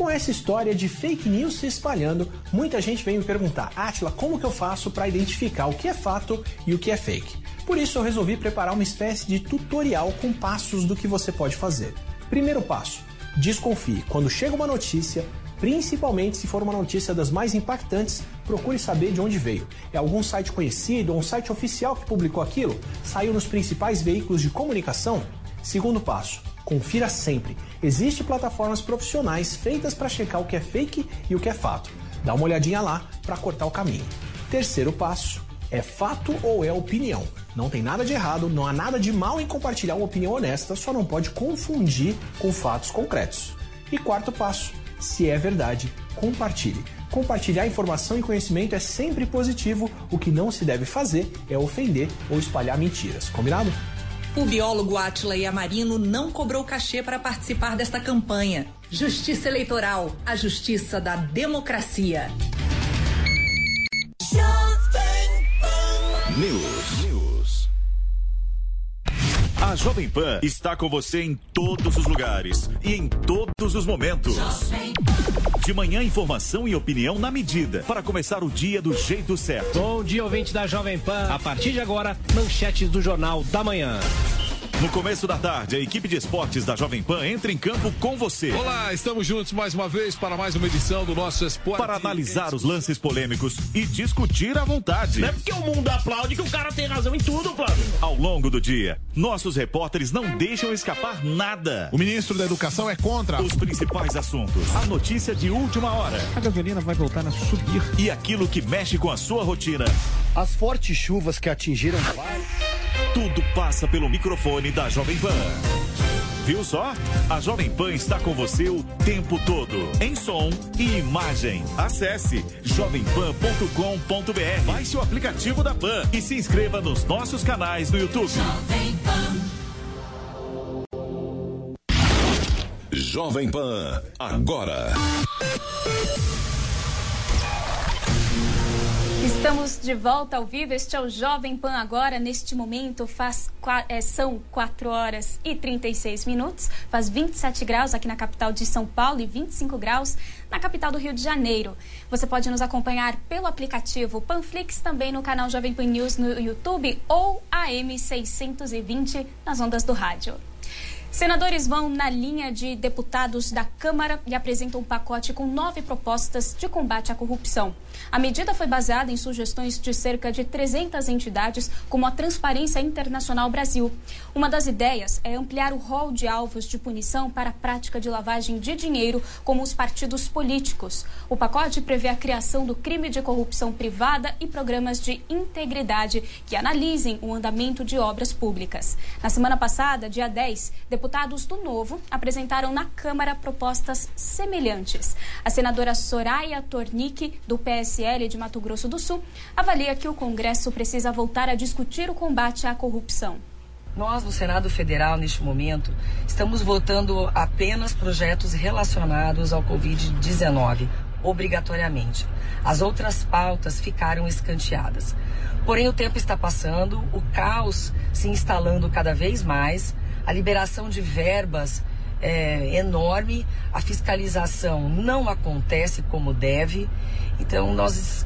Com essa história de fake news se espalhando, muita gente vem me perguntar, Atila, como que eu faço para identificar o que é fato e o que é fake? Por isso eu resolvi preparar uma espécie de tutorial com passos do que você pode fazer. Primeiro passo: desconfie. Quando chega uma notícia, principalmente se for uma notícia das mais impactantes, procure saber de onde veio. É algum site conhecido ou um site oficial que publicou aquilo? Saiu nos principais veículos de comunicação? Segundo passo: confira sempre. Existem plataformas profissionais feitas para checar o que é fake e o que é fato. Dá uma olhadinha lá para cortar o caminho. Terceiro passo: é fato ou é opinião? Não tem nada de errado, não há nada de mal em compartilhar uma opinião honesta, só não pode confundir com fatos concretos. E quarto passo: se é verdade, compartilhe. Compartilhar informação e conhecimento é sempre positivo, o que não se deve fazer é ofender ou espalhar mentiras. Combinado? O biólogo Atila Yamarino não cobrou cachê para participar desta campanha. Justiça Eleitoral, a justiça da democracia. News. A Jovem Pan está com você em todos os lugares e em todos os momentos. De manhã, informação e opinião na medida para começar o dia do jeito certo. Bom dia, ouvinte da Jovem Pan. A partir de agora, manchetes do Jornal da Manhã. No começo da tarde, a equipe de esportes da Jovem Pan entra em campo com você. Olá, estamos juntos mais uma vez para mais uma edição do nosso Esporte. Para analisar os lances polêmicos e discutir à vontade. Não é porque o mundo aplaude que o cara tem razão em tudo, Flávio. Ao longo do dia, nossos repórteres não deixam escapar nada. O ministro da Educação é contra os principais assuntos. A notícia de última hora. A gasolina vai voltar a subir. E aquilo que mexe com a sua rotina. As fortes chuvas que atingiram tudo passa pelo microfone da Jovem Pan. Viu só? A Jovem Pan está com você o tempo todo, em som e imagem. Acesse jovempan.com.br, baixe o aplicativo da Pan e se inscreva nos nossos canais no YouTube. Jovem Pan. Jovem Pan, agora. Estamos de volta ao vivo. Este é o Jovem Pan agora. Neste momento faz, é, são 4 horas e 36 minutos. Faz 27 graus aqui na capital de São Paulo e 25 graus na capital do Rio de Janeiro. Você pode nos acompanhar pelo aplicativo Panflix, também no canal Jovem Pan News no YouTube ou AM 620 nas ondas do rádio. Senadores vão na linha de deputados da Câmara e apresentam um pacote com nove propostas de combate à corrupção. A medida foi baseada em sugestões de cerca de 300 entidades, como a Transparência Internacional Brasil. Uma das ideias é ampliar o rol de alvos de punição para a prática de lavagem de dinheiro, como os partidos políticos. O pacote prevê a criação do crime de corrupção privada e programas de integridade que analisem o andamento de obras públicas. Na semana passada, dia 10, deputados do Novo apresentaram na Câmara propostas semelhantes. A senadora Soraya Tornick, do PS PSL de Mato Grosso do Sul, avalia que o Congresso precisa voltar a discutir o combate à corrupção. Nós, no Senado Federal, neste momento, estamos votando apenas projetos relacionados ao Covid-19, obrigatoriamente. As outras pautas ficaram escanteadas. Porém, o tempo está passando, o caos se instalando cada vez mais, a liberação de verbas é enorme, a fiscalização não acontece como deve. Então, nós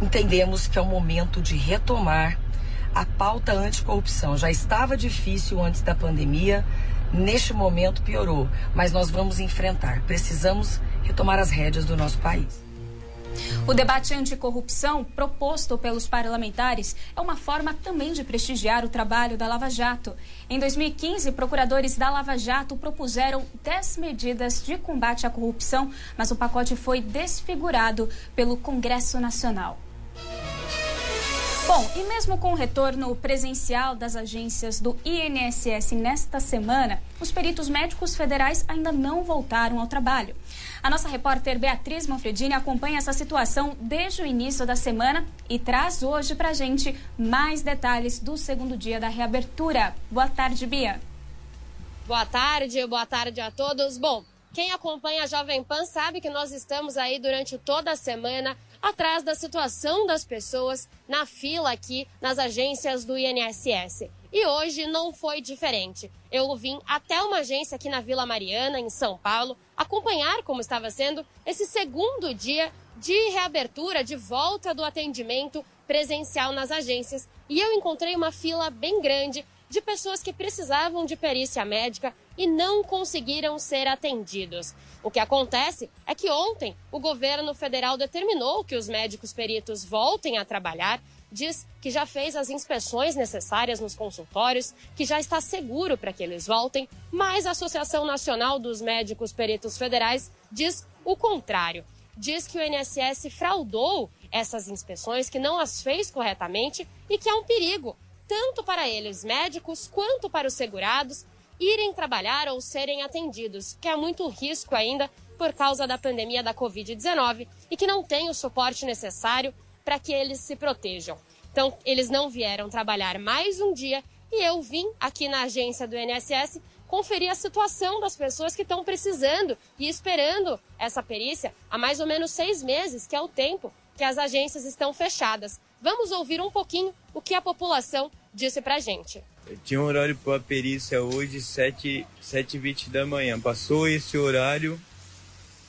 entendemos que é o momento de retomar a pauta anticorrupção. Já estava difícil antes da pandemia, neste momento piorou, mas nós vamos enfrentar. Precisamos retomar as rédeas do nosso país. O debate anticorrupção proposto pelos parlamentares é uma forma também de prestigiar o trabalho da Lava Jato. Em 2015, procuradores da Lava Jato propuseram 10 medidas de combate à corrupção, mas o pacote foi desfigurado pelo Congresso Nacional. Bom, e mesmo com o retorno presencial das agências do INSS nesta semana, os peritos médicos federais ainda não voltaram ao trabalho. A nossa repórter Beatriz Manfredini acompanha essa situação desde o início da semana e traz hoje para gente mais detalhes do segundo dia da reabertura. Boa tarde, Bia. Boa tarde, boa tarde a todos. Bom, quem acompanha a Jovem Pan sabe que nós estamos aí durante toda a semana atrás da situação das pessoas na fila aqui nas agências do INSS. E hoje não foi diferente. Eu vim até uma agência aqui na Vila Mariana, em São Paulo, acompanhar como estava sendo esse segundo dia de reabertura, de volta do atendimento presencial nas agências. E eu encontrei uma fila bem grande de pessoas que precisavam de perícia médica e não conseguiram ser atendidos. O que acontece é que ontem o governo federal determinou que os médicos peritos voltem a trabalhar, diz que já fez as inspeções necessárias nos consultórios, que já está seguro para que eles voltem, mas a Associação Nacional dos Médicos Peritos Federais diz o contrário. Diz que o INSS fraudou essas inspeções, que não as fez corretamente e que é um perigo tanto para eles médicos quanto para os segurados irem trabalhar ou serem atendidos, que há muito risco ainda por causa da pandemia da Covid-19 e que não tem o suporte necessário para que eles se protejam. Então, eles não vieram trabalhar mais um dia e eu vim aqui na agência do INSS conferir a situação das pessoas que estão precisando e esperando essa perícia há mais ou menos seis meses, que é o tempo que as agências estão fechadas. Vamos ouvir um pouquinho o que a população disse pra gente. Eu tinha um horário para perícia hoje, 7, 7h20 da manhã. Passou esse horário,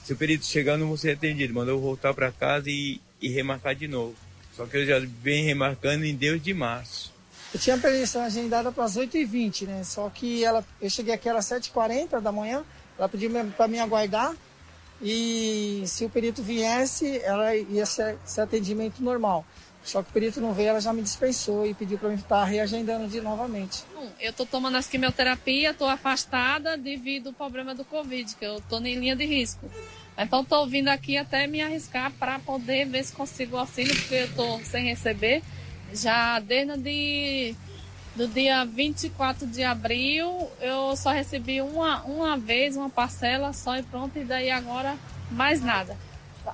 se o perito chegar, não vou ser atendido. Mandou voltar para casa e, e remarcar de novo. Só que eu já venho remarcando em Deus de março. Eu tinha a perícia agendada para as 8h20, né? Só que ela, eu cheguei aqui às 7h40 da manhã, ela pediu para me aguardar. E se o perito viesse, ela ia ser, ser atendimento normal. Só que o perito não veio, ela já me dispensou e pediu para eu estar reagendando de novamente. Eu estou tomando as quimioterapia, estou afastada devido ao problema do Covid, que eu estou em linha de risco. Então estou vindo aqui até me arriscar para poder ver se consigo o auxílio, porque eu estou sem receber. Já desde de, do dia 24 de abril, eu só recebi uma, uma vez, uma parcela só e pronto, e daí agora mais nada.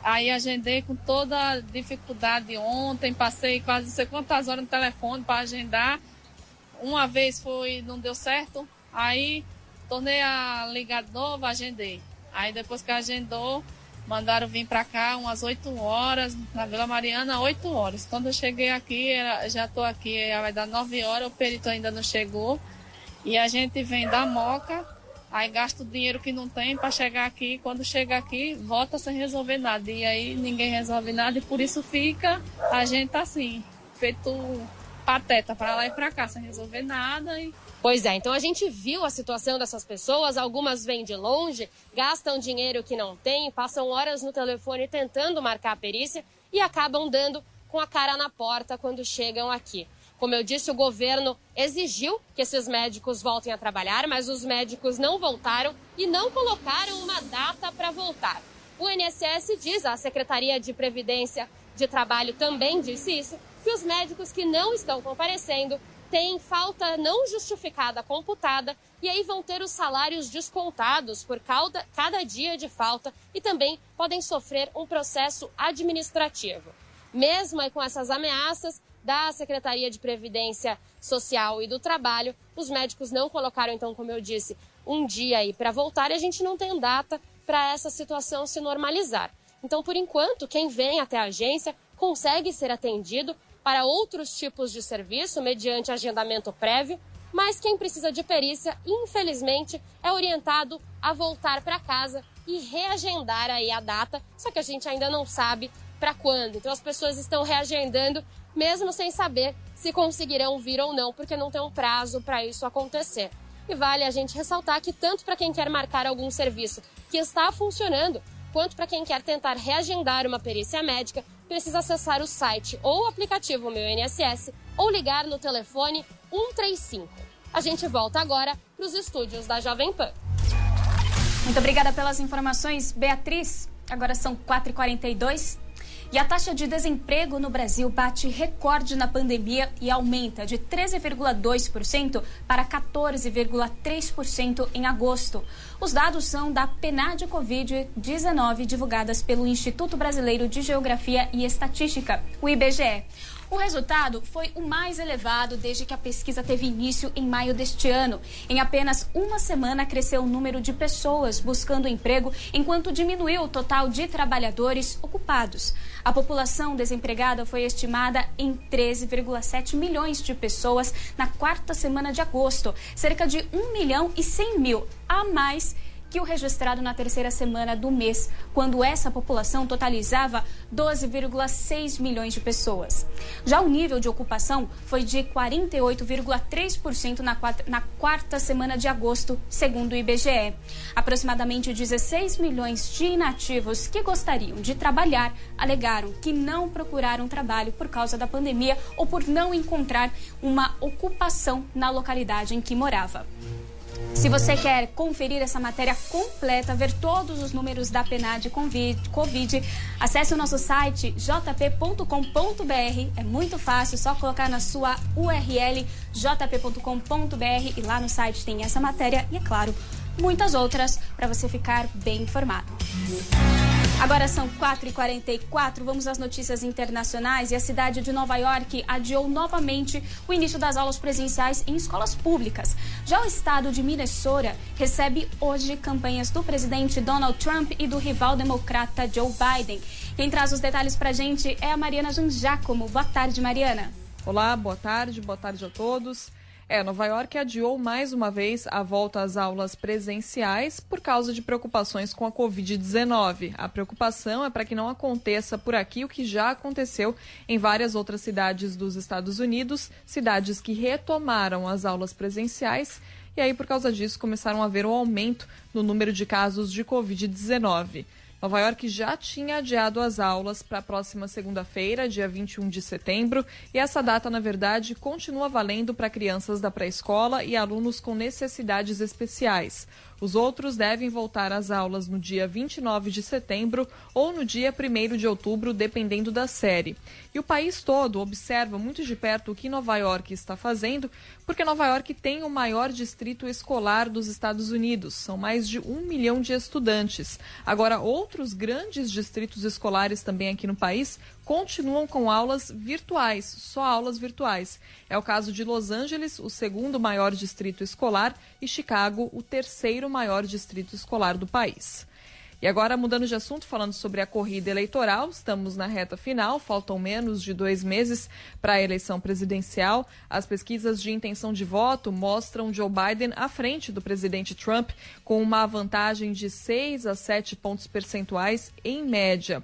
Aí agendei com toda a dificuldade ontem, passei quase não sei quantas horas no telefone para agendar. Uma vez foi, não deu certo, aí tornei a ligar de novo, agendei. Aí depois que agendou, mandaram vir para cá umas 8 horas, na Vila Mariana, 8 horas. Quando eu cheguei aqui, já estou aqui, vai dar 9 horas, o perito ainda não chegou. E a gente vem da Moca Aí gasta o dinheiro que não tem para chegar aqui. Quando chega aqui, volta sem resolver nada. E aí ninguém resolve nada e por isso fica a gente assim, feito pateta para lá e para cá, sem resolver nada. E... Pois é, então a gente viu a situação dessas pessoas. Algumas vêm de longe, gastam dinheiro que não têm, passam horas no telefone tentando marcar a perícia e acabam dando com a cara na porta quando chegam aqui. Como eu disse, o governo exigiu que esses médicos voltem a trabalhar, mas os médicos não voltaram e não colocaram uma data para voltar. O INSS diz, a Secretaria de Previdência de Trabalho também disse isso, que os médicos que não estão comparecendo têm falta não justificada computada e aí vão ter os salários descontados por cada, cada dia de falta e também podem sofrer um processo administrativo. Mesmo com essas ameaças, da Secretaria de Previdência Social e do Trabalho. Os médicos não colocaram, então, como eu disse, um dia aí para voltar e a gente não tem data para essa situação se normalizar. Então, por enquanto, quem vem até a agência consegue ser atendido para outros tipos de serviço mediante agendamento prévio, mas quem precisa de perícia, infelizmente, é orientado a voltar para casa e reagendar aí a data, só que a gente ainda não sabe para quando. Então as pessoas estão reagendando mesmo sem saber se conseguirão vir ou não, porque não tem um prazo para isso acontecer. E vale a gente ressaltar que tanto para quem quer marcar algum serviço que está funcionando, quanto para quem quer tentar reagendar uma perícia médica, precisa acessar o site ou o aplicativo Meu INSS ou ligar no telefone 135. A gente volta agora para os estúdios da Jovem Pan. Muito obrigada pelas informações, Beatriz. Agora são 4h42. E a taxa de desemprego no Brasil bate recorde na pandemia e aumenta de 13,2% para 14,3% em agosto. Os dados são da PNAD Covid-19 divulgadas pelo Instituto Brasileiro de Geografia e Estatística, o IBGE. O resultado foi o mais elevado desde que a pesquisa teve início em maio deste ano. Em apenas uma semana, cresceu o número de pessoas buscando emprego, enquanto diminuiu o total de trabalhadores ocupados. A população desempregada foi estimada em 13,7 milhões de pessoas na quarta semana de agosto, cerca de 1 milhão e 100 mil a mais que o registrado na terceira semana do mês, quando essa população totalizava 12,6 milhões de pessoas. Já o nível de ocupação foi de 48,3% na, na quarta semana de agosto, segundo o IBGE. Aproximadamente 16 milhões de inativos que gostariam de trabalhar alegaram que não procuraram trabalho por causa da pandemia ou por não encontrar uma ocupação na localidade em que morava. Se você quer conferir essa matéria completa, ver todos os números da PNAD Covid, acesse o nosso site jp.com.br. É muito fácil, só colocar na sua URL jp.com.br e lá no site tem essa matéria e, é claro, muitas outras para você ficar bem informado. Agora são 4h44, vamos às notícias internacionais e a cidade de Nova York adiou novamente o início das aulas presenciais em escolas públicas. Já o estado de Minnesota recebe hoje campanhas do presidente Donald Trump e do rival democrata Joe Biden. Quem traz os detalhes para a gente é a Mariana Janjacomo. Boa tarde, Mariana. Olá, boa tarde, boa tarde a todos. É, Nova York adiou mais uma vez a volta às aulas presenciais por causa de preocupações com a Covid-19. A preocupação é para que não aconteça por aqui o que já aconteceu em várias outras cidades dos Estados Unidos, cidades que retomaram as aulas presenciais e aí, por causa disso, começaram a haver um aumento no número de casos de Covid-19. Nova York já tinha adiado as aulas para a próxima segunda-feira, dia 21 de setembro, e essa data, na verdade, continua valendo para crianças da pré-escola e alunos com necessidades especiais. Os outros devem voltar às aulas no dia 29 de setembro ou no dia 1 de outubro, dependendo da série. E o país todo observa muito de perto o que Nova York está fazendo, porque Nova York tem o maior distrito escolar dos Estados Unidos. São mais de um milhão de estudantes. Agora, outros grandes distritos escolares também aqui no país continuam com aulas virtuais, só aulas virtuais. É o caso de Los Angeles, o segundo maior distrito escolar, e Chicago, o terceiro maior distrito escolar do país. E agora, mudando de assunto, falando sobre a corrida eleitoral, estamos na reta final, faltam menos de dois meses para a eleição presidencial. As pesquisas de intenção de voto mostram Joe Biden à frente do presidente Trump, com uma vantagem de 6 a 7 pontos percentuais em média.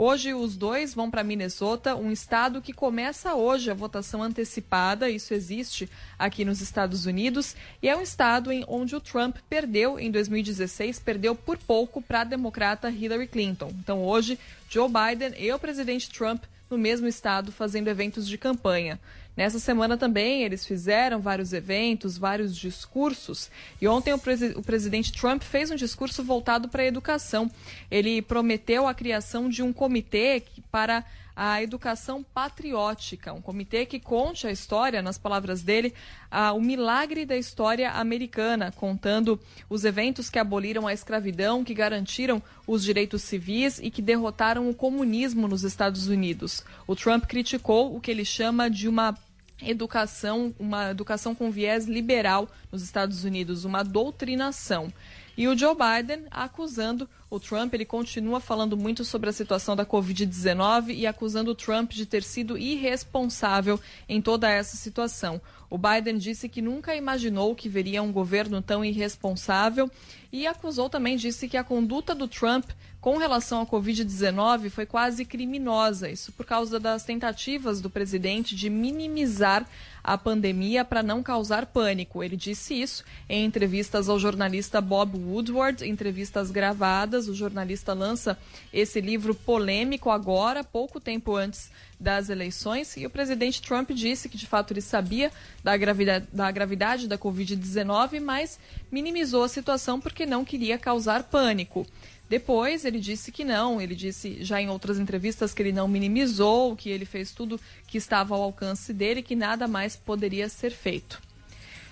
Hoje os dois vão para Minnesota, um estado que começa hoje a votação antecipada, isso existe aqui nos Estados Unidos, e é um estado em onde o Trump perdeu em 2016, perdeu por pouco para a democrata Hillary Clinton. Então hoje Joe Biden e o presidente Trump no mesmo estado fazendo eventos de campanha. Nessa semana também eles fizeram vários eventos, vários discursos. E ontem o, presi o presidente Trump fez um discurso voltado para a educação. Ele prometeu a criação de um comitê para a educação patriótica, um comitê que conte a história, nas palavras dele, a, o milagre da história americana, contando os eventos que aboliram a escravidão, que garantiram os direitos civis e que derrotaram o comunismo nos Estados Unidos. O Trump criticou o que ele chama de uma educação, uma educação com viés liberal nos Estados Unidos, uma doutrinação. E o Joe Biden acusando o Trump, ele continua falando muito sobre a situação da Covid-19 e acusando o Trump de ter sido irresponsável em toda essa situação. O Biden disse que nunca imaginou que veria um governo tão irresponsável e acusou também, disse que a conduta do Trump com relação à Covid-19 foi quase criminosa. Isso por causa das tentativas do presidente de minimizar a pandemia para não causar pânico. Ele disse isso em entrevistas ao jornalista Bob Woodward, entrevistas gravadas. O jornalista lança esse livro polêmico agora, pouco tempo antes das eleições, e o presidente Trump disse que de fato ele sabia da gravidade da, gravidade da Covid-19, mas minimizou a situação porque não queria causar pânico. Depois ele disse que não, ele disse já em outras entrevistas que ele não minimizou, que ele fez tudo que estava ao alcance dele, que nada mais poderia ser feito.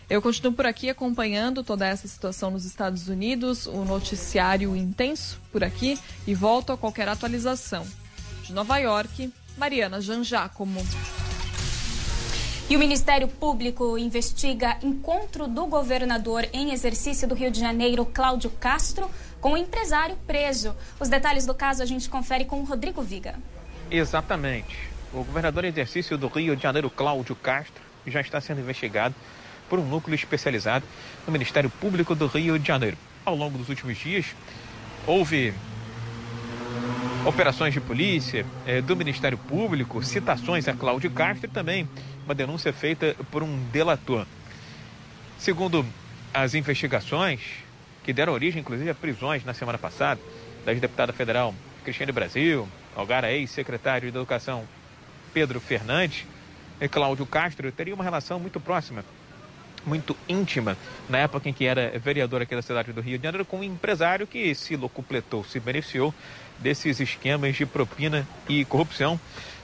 Eu continuo por aqui acompanhando toda essa situação nos Estados Unidos, o noticiário intenso por aqui e volto a qualquer atualização. De Nova York, Mariana Janjacomo. E o Ministério Público investiga encontro do governador em exercício do Rio de Janeiro, Cláudio Castro, com o empresário preso. Os detalhes do caso a gente confere com o Rodrigo Viga. Exatamente. O governador em exercício do Rio de Janeiro, Cláudio Castro, já está sendo investigado por um núcleo especializado no Ministério Público do Rio de Janeiro. Ao longo dos últimos dias, houve operações de polícia, eh, do Ministério Público, citações a Cláudio Castro e também uma denúncia feita por um delator. Segundo as investigações, que deram origem, inclusive, a prisões na semana passada, da deputada federal Cristiane Brasil, Algara ex-secretário de Educação Pedro Fernandes, e Cláudio Castro teria uma relação muito próxima, muito íntima, na época em que era vereador aqui da cidade do Rio de Janeiro, com um empresário que se locupletou, se beneficiou desses esquemas de propina e corrupção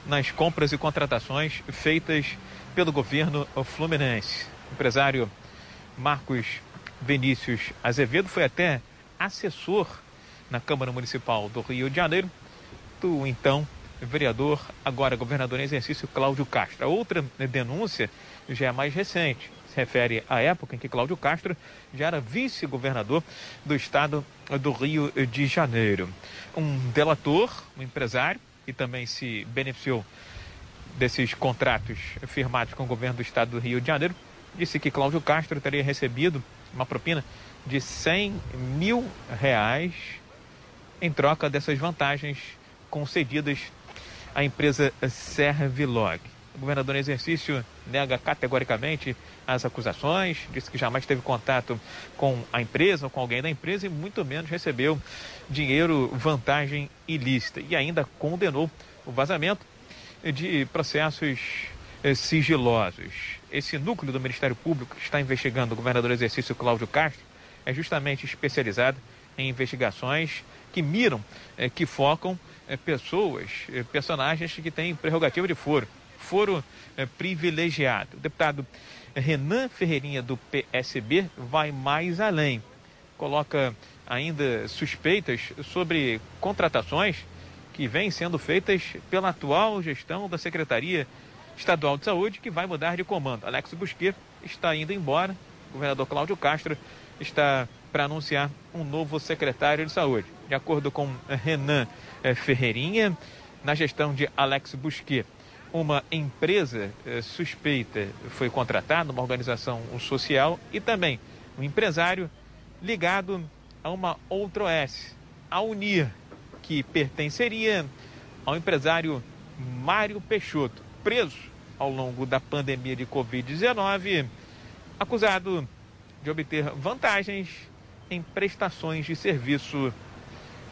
nas compras e contratações feitas pelo governo fluminense. O empresário Marcos Vinícius Azevedo foi até assessor na Câmara Municipal do Rio de Janeiro do então vereador, agora governador em exercício, Cláudio Castro. A outra denúncia já é mais recente, se refere à época em que Cláudio Castro já era vice-governador do estado do Rio de Janeiro. Um delator, um empresário, que também se beneficiou desses contratos firmados com o governo do estado do Rio de Janeiro, disse que Cláudio Castro teria recebido uma propina de 100 mil reais em troca dessas vantagens concedidas à empresa Servilog. O governador em exercício nega categoricamente as acusações, disse que jamais teve contato com a empresa ou com alguém da empresa e muito menos recebeu dinheiro, vantagem ilícita. E ainda condenou o vazamento de processos eh, sigilosos. Esse núcleo do Ministério Público que está investigando o governador em exercício Cláudio Castro é justamente especializado em investigações que miram, eh, que focam eh, pessoas, personagens que têm prerrogativa de foro, foro privilegiado. O deputado Renan Ferreirinha do PSB vai mais além, coloca ainda suspeitas sobre contratações que vêm sendo feitas pela atual gestão da Secretaria Estadual de Saúde, que vai mudar de comando. Alex Busquet está indo embora, o governador Cláudio Castro está para anunciar um novo secretário de saúde. De acordo com Renan eh, Ferreirinha, na gestão de Alex Busquet, uma empresa eh, suspeita foi contratada, uma organização social, e também um empresário ligado a uma outra OS, a Unir, que pertenceria ao empresário Mário Peixoto, preso ao longo da pandemia de Covid-19, acusado de obter vantagens em prestações de serviço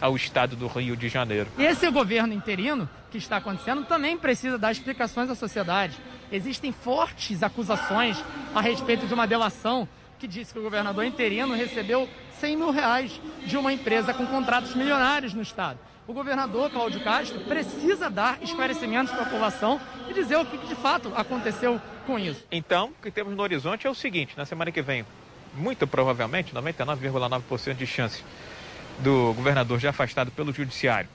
ao estado do Rio de Janeiro. Esse governo interino que está acontecendo também precisa dar explicações à sociedade. Existem fortes acusações a respeito de uma delação que disse que o governador interino recebeu 100 mil reais de uma empresa com contratos milionários no estado. O governador Cláudio Castro precisa dar esclarecimentos para a população e dizer o que de fato aconteceu com isso. Então, o que temos no horizonte é o seguinte: na semana que vem, muito provavelmente, 99,9% de chance do governador já afastado pelo judiciário,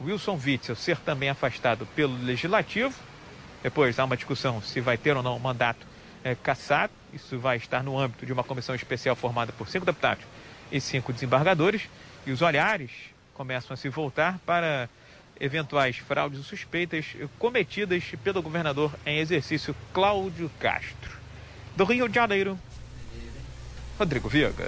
Wilson Witzel ser também afastado pelo legislativo. Depois há uma discussão se vai ter ou não um mandato é, cassado. Isso vai estar no âmbito de uma comissão especial formada por cinco deputados e cinco desembargadores. E os olhares começam a se voltar para eventuais fraudes ou suspeitas cometidas pelo governador em exercício Cláudio Castro. Do Rio de Janeiro, Rodrigo Viga.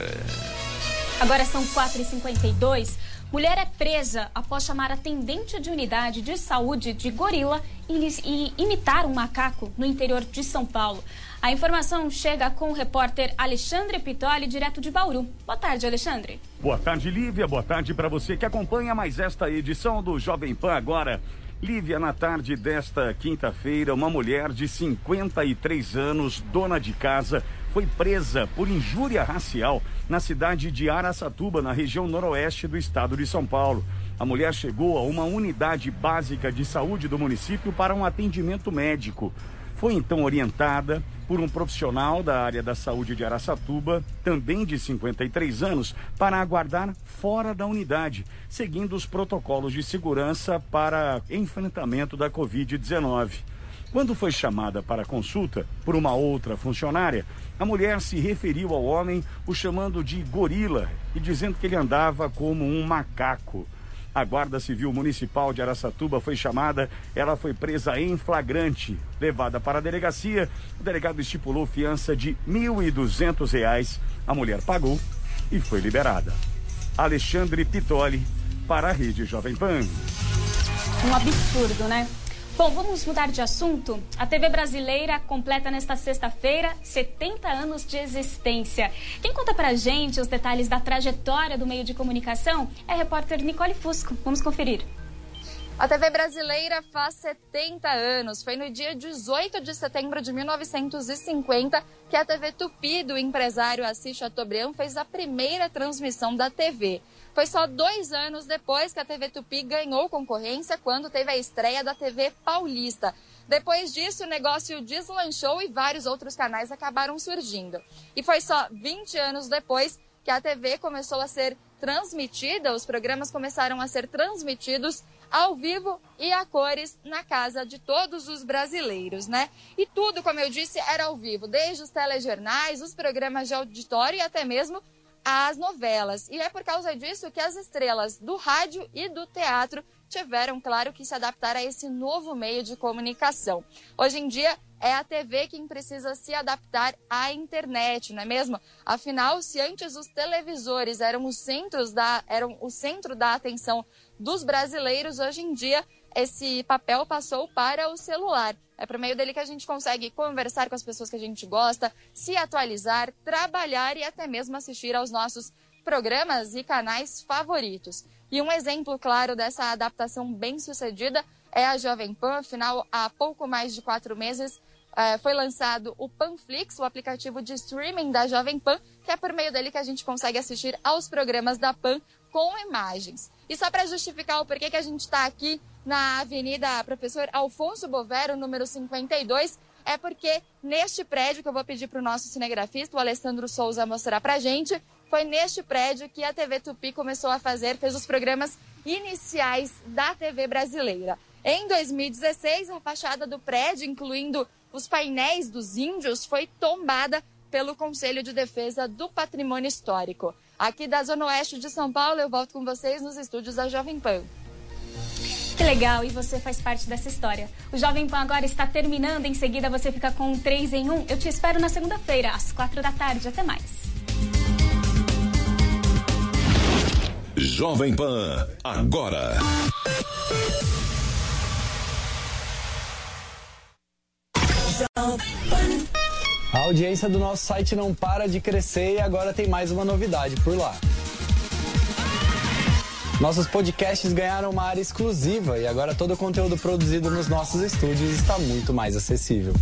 Agora são 4h52. Mulher é presa após chamar atendente de unidade de saúde de gorila e imitar um macaco no interior de São Paulo. A informação chega com o repórter Alexandre Pitoli, direto de Bauru. Boa tarde, Alexandre. Boa tarde, Lívia. Boa tarde para você que acompanha mais esta edição do Jovem Pan agora. Lívia, na tarde desta quinta-feira, uma mulher de 53 anos, dona de casa, foi presa por injúria racial na cidade de Araçatuba, na região noroeste do estado de São Paulo. A mulher chegou a uma unidade básica de saúde do município para um atendimento médico. Foi então orientada por um profissional da área da saúde de Araçatuba, também de 53 anos, para aguardar fora da unidade, seguindo os protocolos de segurança para enfrentamento da Covid-19. Quando foi chamada para consulta por uma outra funcionária, a mulher se referiu ao homem, o chamando de gorila e dizendo que ele andava como um macaco. A Guarda Civil Municipal de Araçatuba foi chamada, ela foi presa em flagrante, levada para a delegacia. O delegado estipulou fiança de R$ 1.200. A mulher pagou e foi liberada. Alexandre Pitoli, para a Rede Jovem Pan. Um absurdo, né? Bom, vamos mudar de assunto. A TV brasileira completa nesta sexta-feira 70 anos de existência. Quem conta pra gente os detalhes da trajetória do meio de comunicação é a repórter Nicole Fusco. Vamos conferir. A TV brasileira faz 70 anos. Foi no dia 18 de setembro de 1950 que a TV Tupi do empresário Assis Chateaubriand fez a primeira transmissão da TV. Foi só dois anos depois que a TV Tupi ganhou concorrência, quando teve a estreia da TV Paulista. Depois disso, o negócio deslanchou e vários outros canais acabaram surgindo. E foi só 20 anos depois que a TV começou a ser transmitida, os programas começaram a ser transmitidos ao vivo e a cores na casa de todos os brasileiros, né? E tudo, como eu disse, era ao vivo, desde os telejornais, os programas de auditório e até mesmo as novelas. E é por causa disso que as estrelas do rádio e do teatro tiveram, claro, que se adaptar a esse novo meio de comunicação. Hoje em dia, é a TV quem precisa se adaptar à internet, não é mesmo? Afinal, se antes os televisores eram os centros da, eram o centro da atenção dos brasileiros, hoje em dia esse papel passou para o celular. É por meio dele que a gente consegue conversar com as pessoas que a gente gosta, se atualizar, trabalhar e até mesmo assistir aos nossos programas e canais favoritos. E um exemplo claro dessa adaptação bem sucedida é a Jovem Pan. Afinal, há pouco mais de quatro meses eh, foi lançado o Panflix, o aplicativo de streaming da Jovem Pan, que é por meio dele que a gente consegue assistir aos programas da Pan com imagens. E só para justificar o porquê que a gente está aqui na Avenida Professor Alfonso Bovero, número 52, é porque neste prédio, que eu vou pedir para o nosso cinegrafista, o Alessandro Souza, mostrar para a gente, foi neste prédio que a TV Tupi começou a fazer, fez os programas iniciais da TV brasileira. Em 2016, a fachada do prédio, incluindo os painéis dos índios, foi tombada pelo Conselho de Defesa do Patrimônio Histórico. Aqui da Zona Oeste de São Paulo, eu volto com vocês nos estúdios da Jovem Pan. Que legal, e você faz parte dessa história. O Jovem Pan agora está terminando, em seguida você fica com um 3 em 1. Eu te espero na segunda-feira, às 4 da tarde. Até mais. Jovem Pan, agora. A audiência do nosso site não para de crescer e agora tem mais uma novidade por lá. Nossos podcasts ganharam uma área exclusiva e agora todo o conteúdo produzido nos nossos estúdios está muito mais acessível.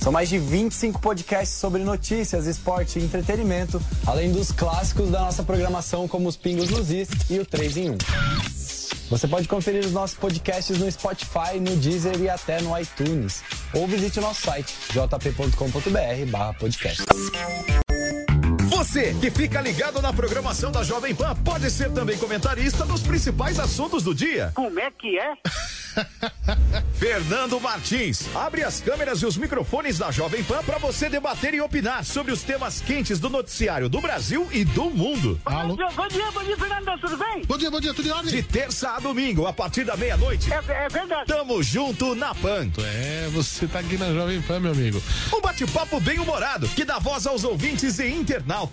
São mais de 25 podcasts sobre notícias, esporte e entretenimento, além dos clássicos da nossa programação, como os Pingos nos Is e o 3 em 1. Você pode conferir os nossos podcasts no Spotify, no Deezer e até no iTunes. Ou visite o nosso site jp.com.br/podcast. Você que fica ligado na programação da Jovem Pan pode ser também comentarista dos principais assuntos do dia. Como é que é? <laughs> Fernando Martins, abre as câmeras e os microfones da Jovem Pan para você debater e opinar sobre os temas quentes do noticiário do Brasil e do mundo. Alô? Bom dia, bom dia, bom dia, Fernando, tudo bem? Bom dia, bom dia, tudo em ordem? De terça a domingo, a partir da meia-noite. É, é, verdade. Tamo junto na Pan. É, você tá aqui na Jovem Pan, meu amigo. Um bate-papo bem humorado, que dá voz aos ouvintes e internautas.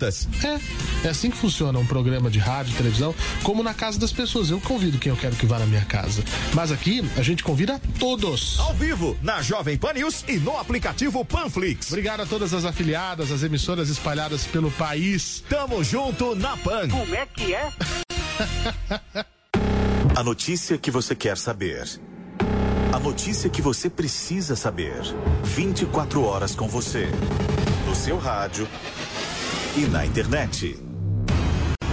É, é assim que funciona um programa de rádio, televisão, como na casa das pessoas. Eu convido quem eu quero que vá na minha casa. Mas aqui, a gente convida todos. Ao vivo, na Jovem Pan News e no aplicativo Panflix. Obrigado a todas as afiliadas, as emissoras espalhadas pelo país. Tamo junto na Pan. Como é que é? <laughs> A notícia que você quer saber. A notícia que você precisa saber. 24 horas com você. No seu rádio e na internet.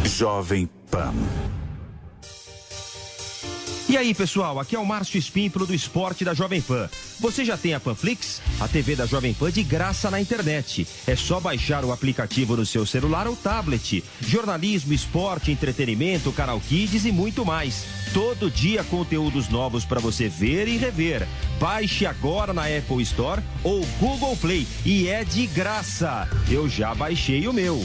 Jovem Pan. E aí, pessoal, aqui é o Márcio Espímpolo do Esporte da Jovem Pan. Você já tem a Panflix? A TV da Jovem Pan de graça na internet. É só baixar o aplicativo no seu celular ou tablet. Jornalismo, esporte, entretenimento, canal Kids e muito mais. Todo dia conteúdos novos para você ver e rever. Baixe agora na Apple Store ou Google Play e é de graça. Eu já baixei o meu.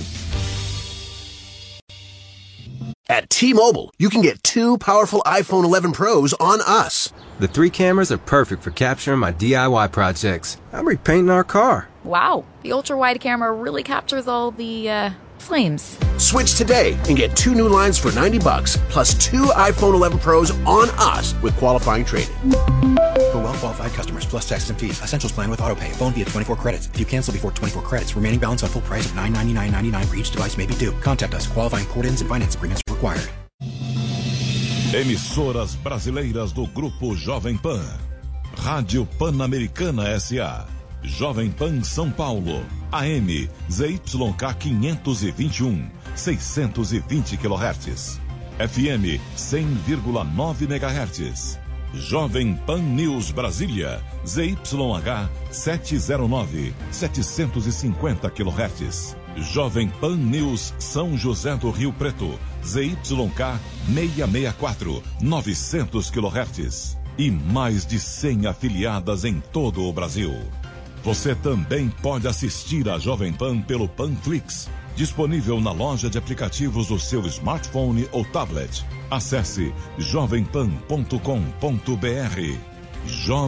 At T-Mobile, you can get two powerful iPhone 11 Pros on us. The three cameras are perfect for capturing my DIY projects. I'm repainting our car. Wow, the ultra wide camera really captures all the uh, flames. Switch today and get two new lines for 90 bucks plus two iPhone 11 Pros on us with qualifying trade For well qualified customers plus taxes and fees. Essentials plan with autopay. Phone via 24 credits. If you cancel before 24 credits, remaining balance on full price of $999.99 for each device may be due. Contact us. Qualifying port-ins and finance agreements required. Emissoras brasileiras do Grupo Jovem Pan. Rádio Pan-Americana SA. Jovem Pan São Paulo. AM ZYK 521, 620 kHz. FM 100,9 MHz. Jovem Pan News Brasília. ZYH 709, 750 kHz. Jovem Pan News São José do Rio Preto. ZYK 664, 900 kHz. E mais de 100 afiliadas em todo o Brasil. Você também pode assistir a Jovem Pan pelo Panflix, disponível na loja de aplicativos do seu smartphone ou tablet. Acesse jovempan.com.br. Jovem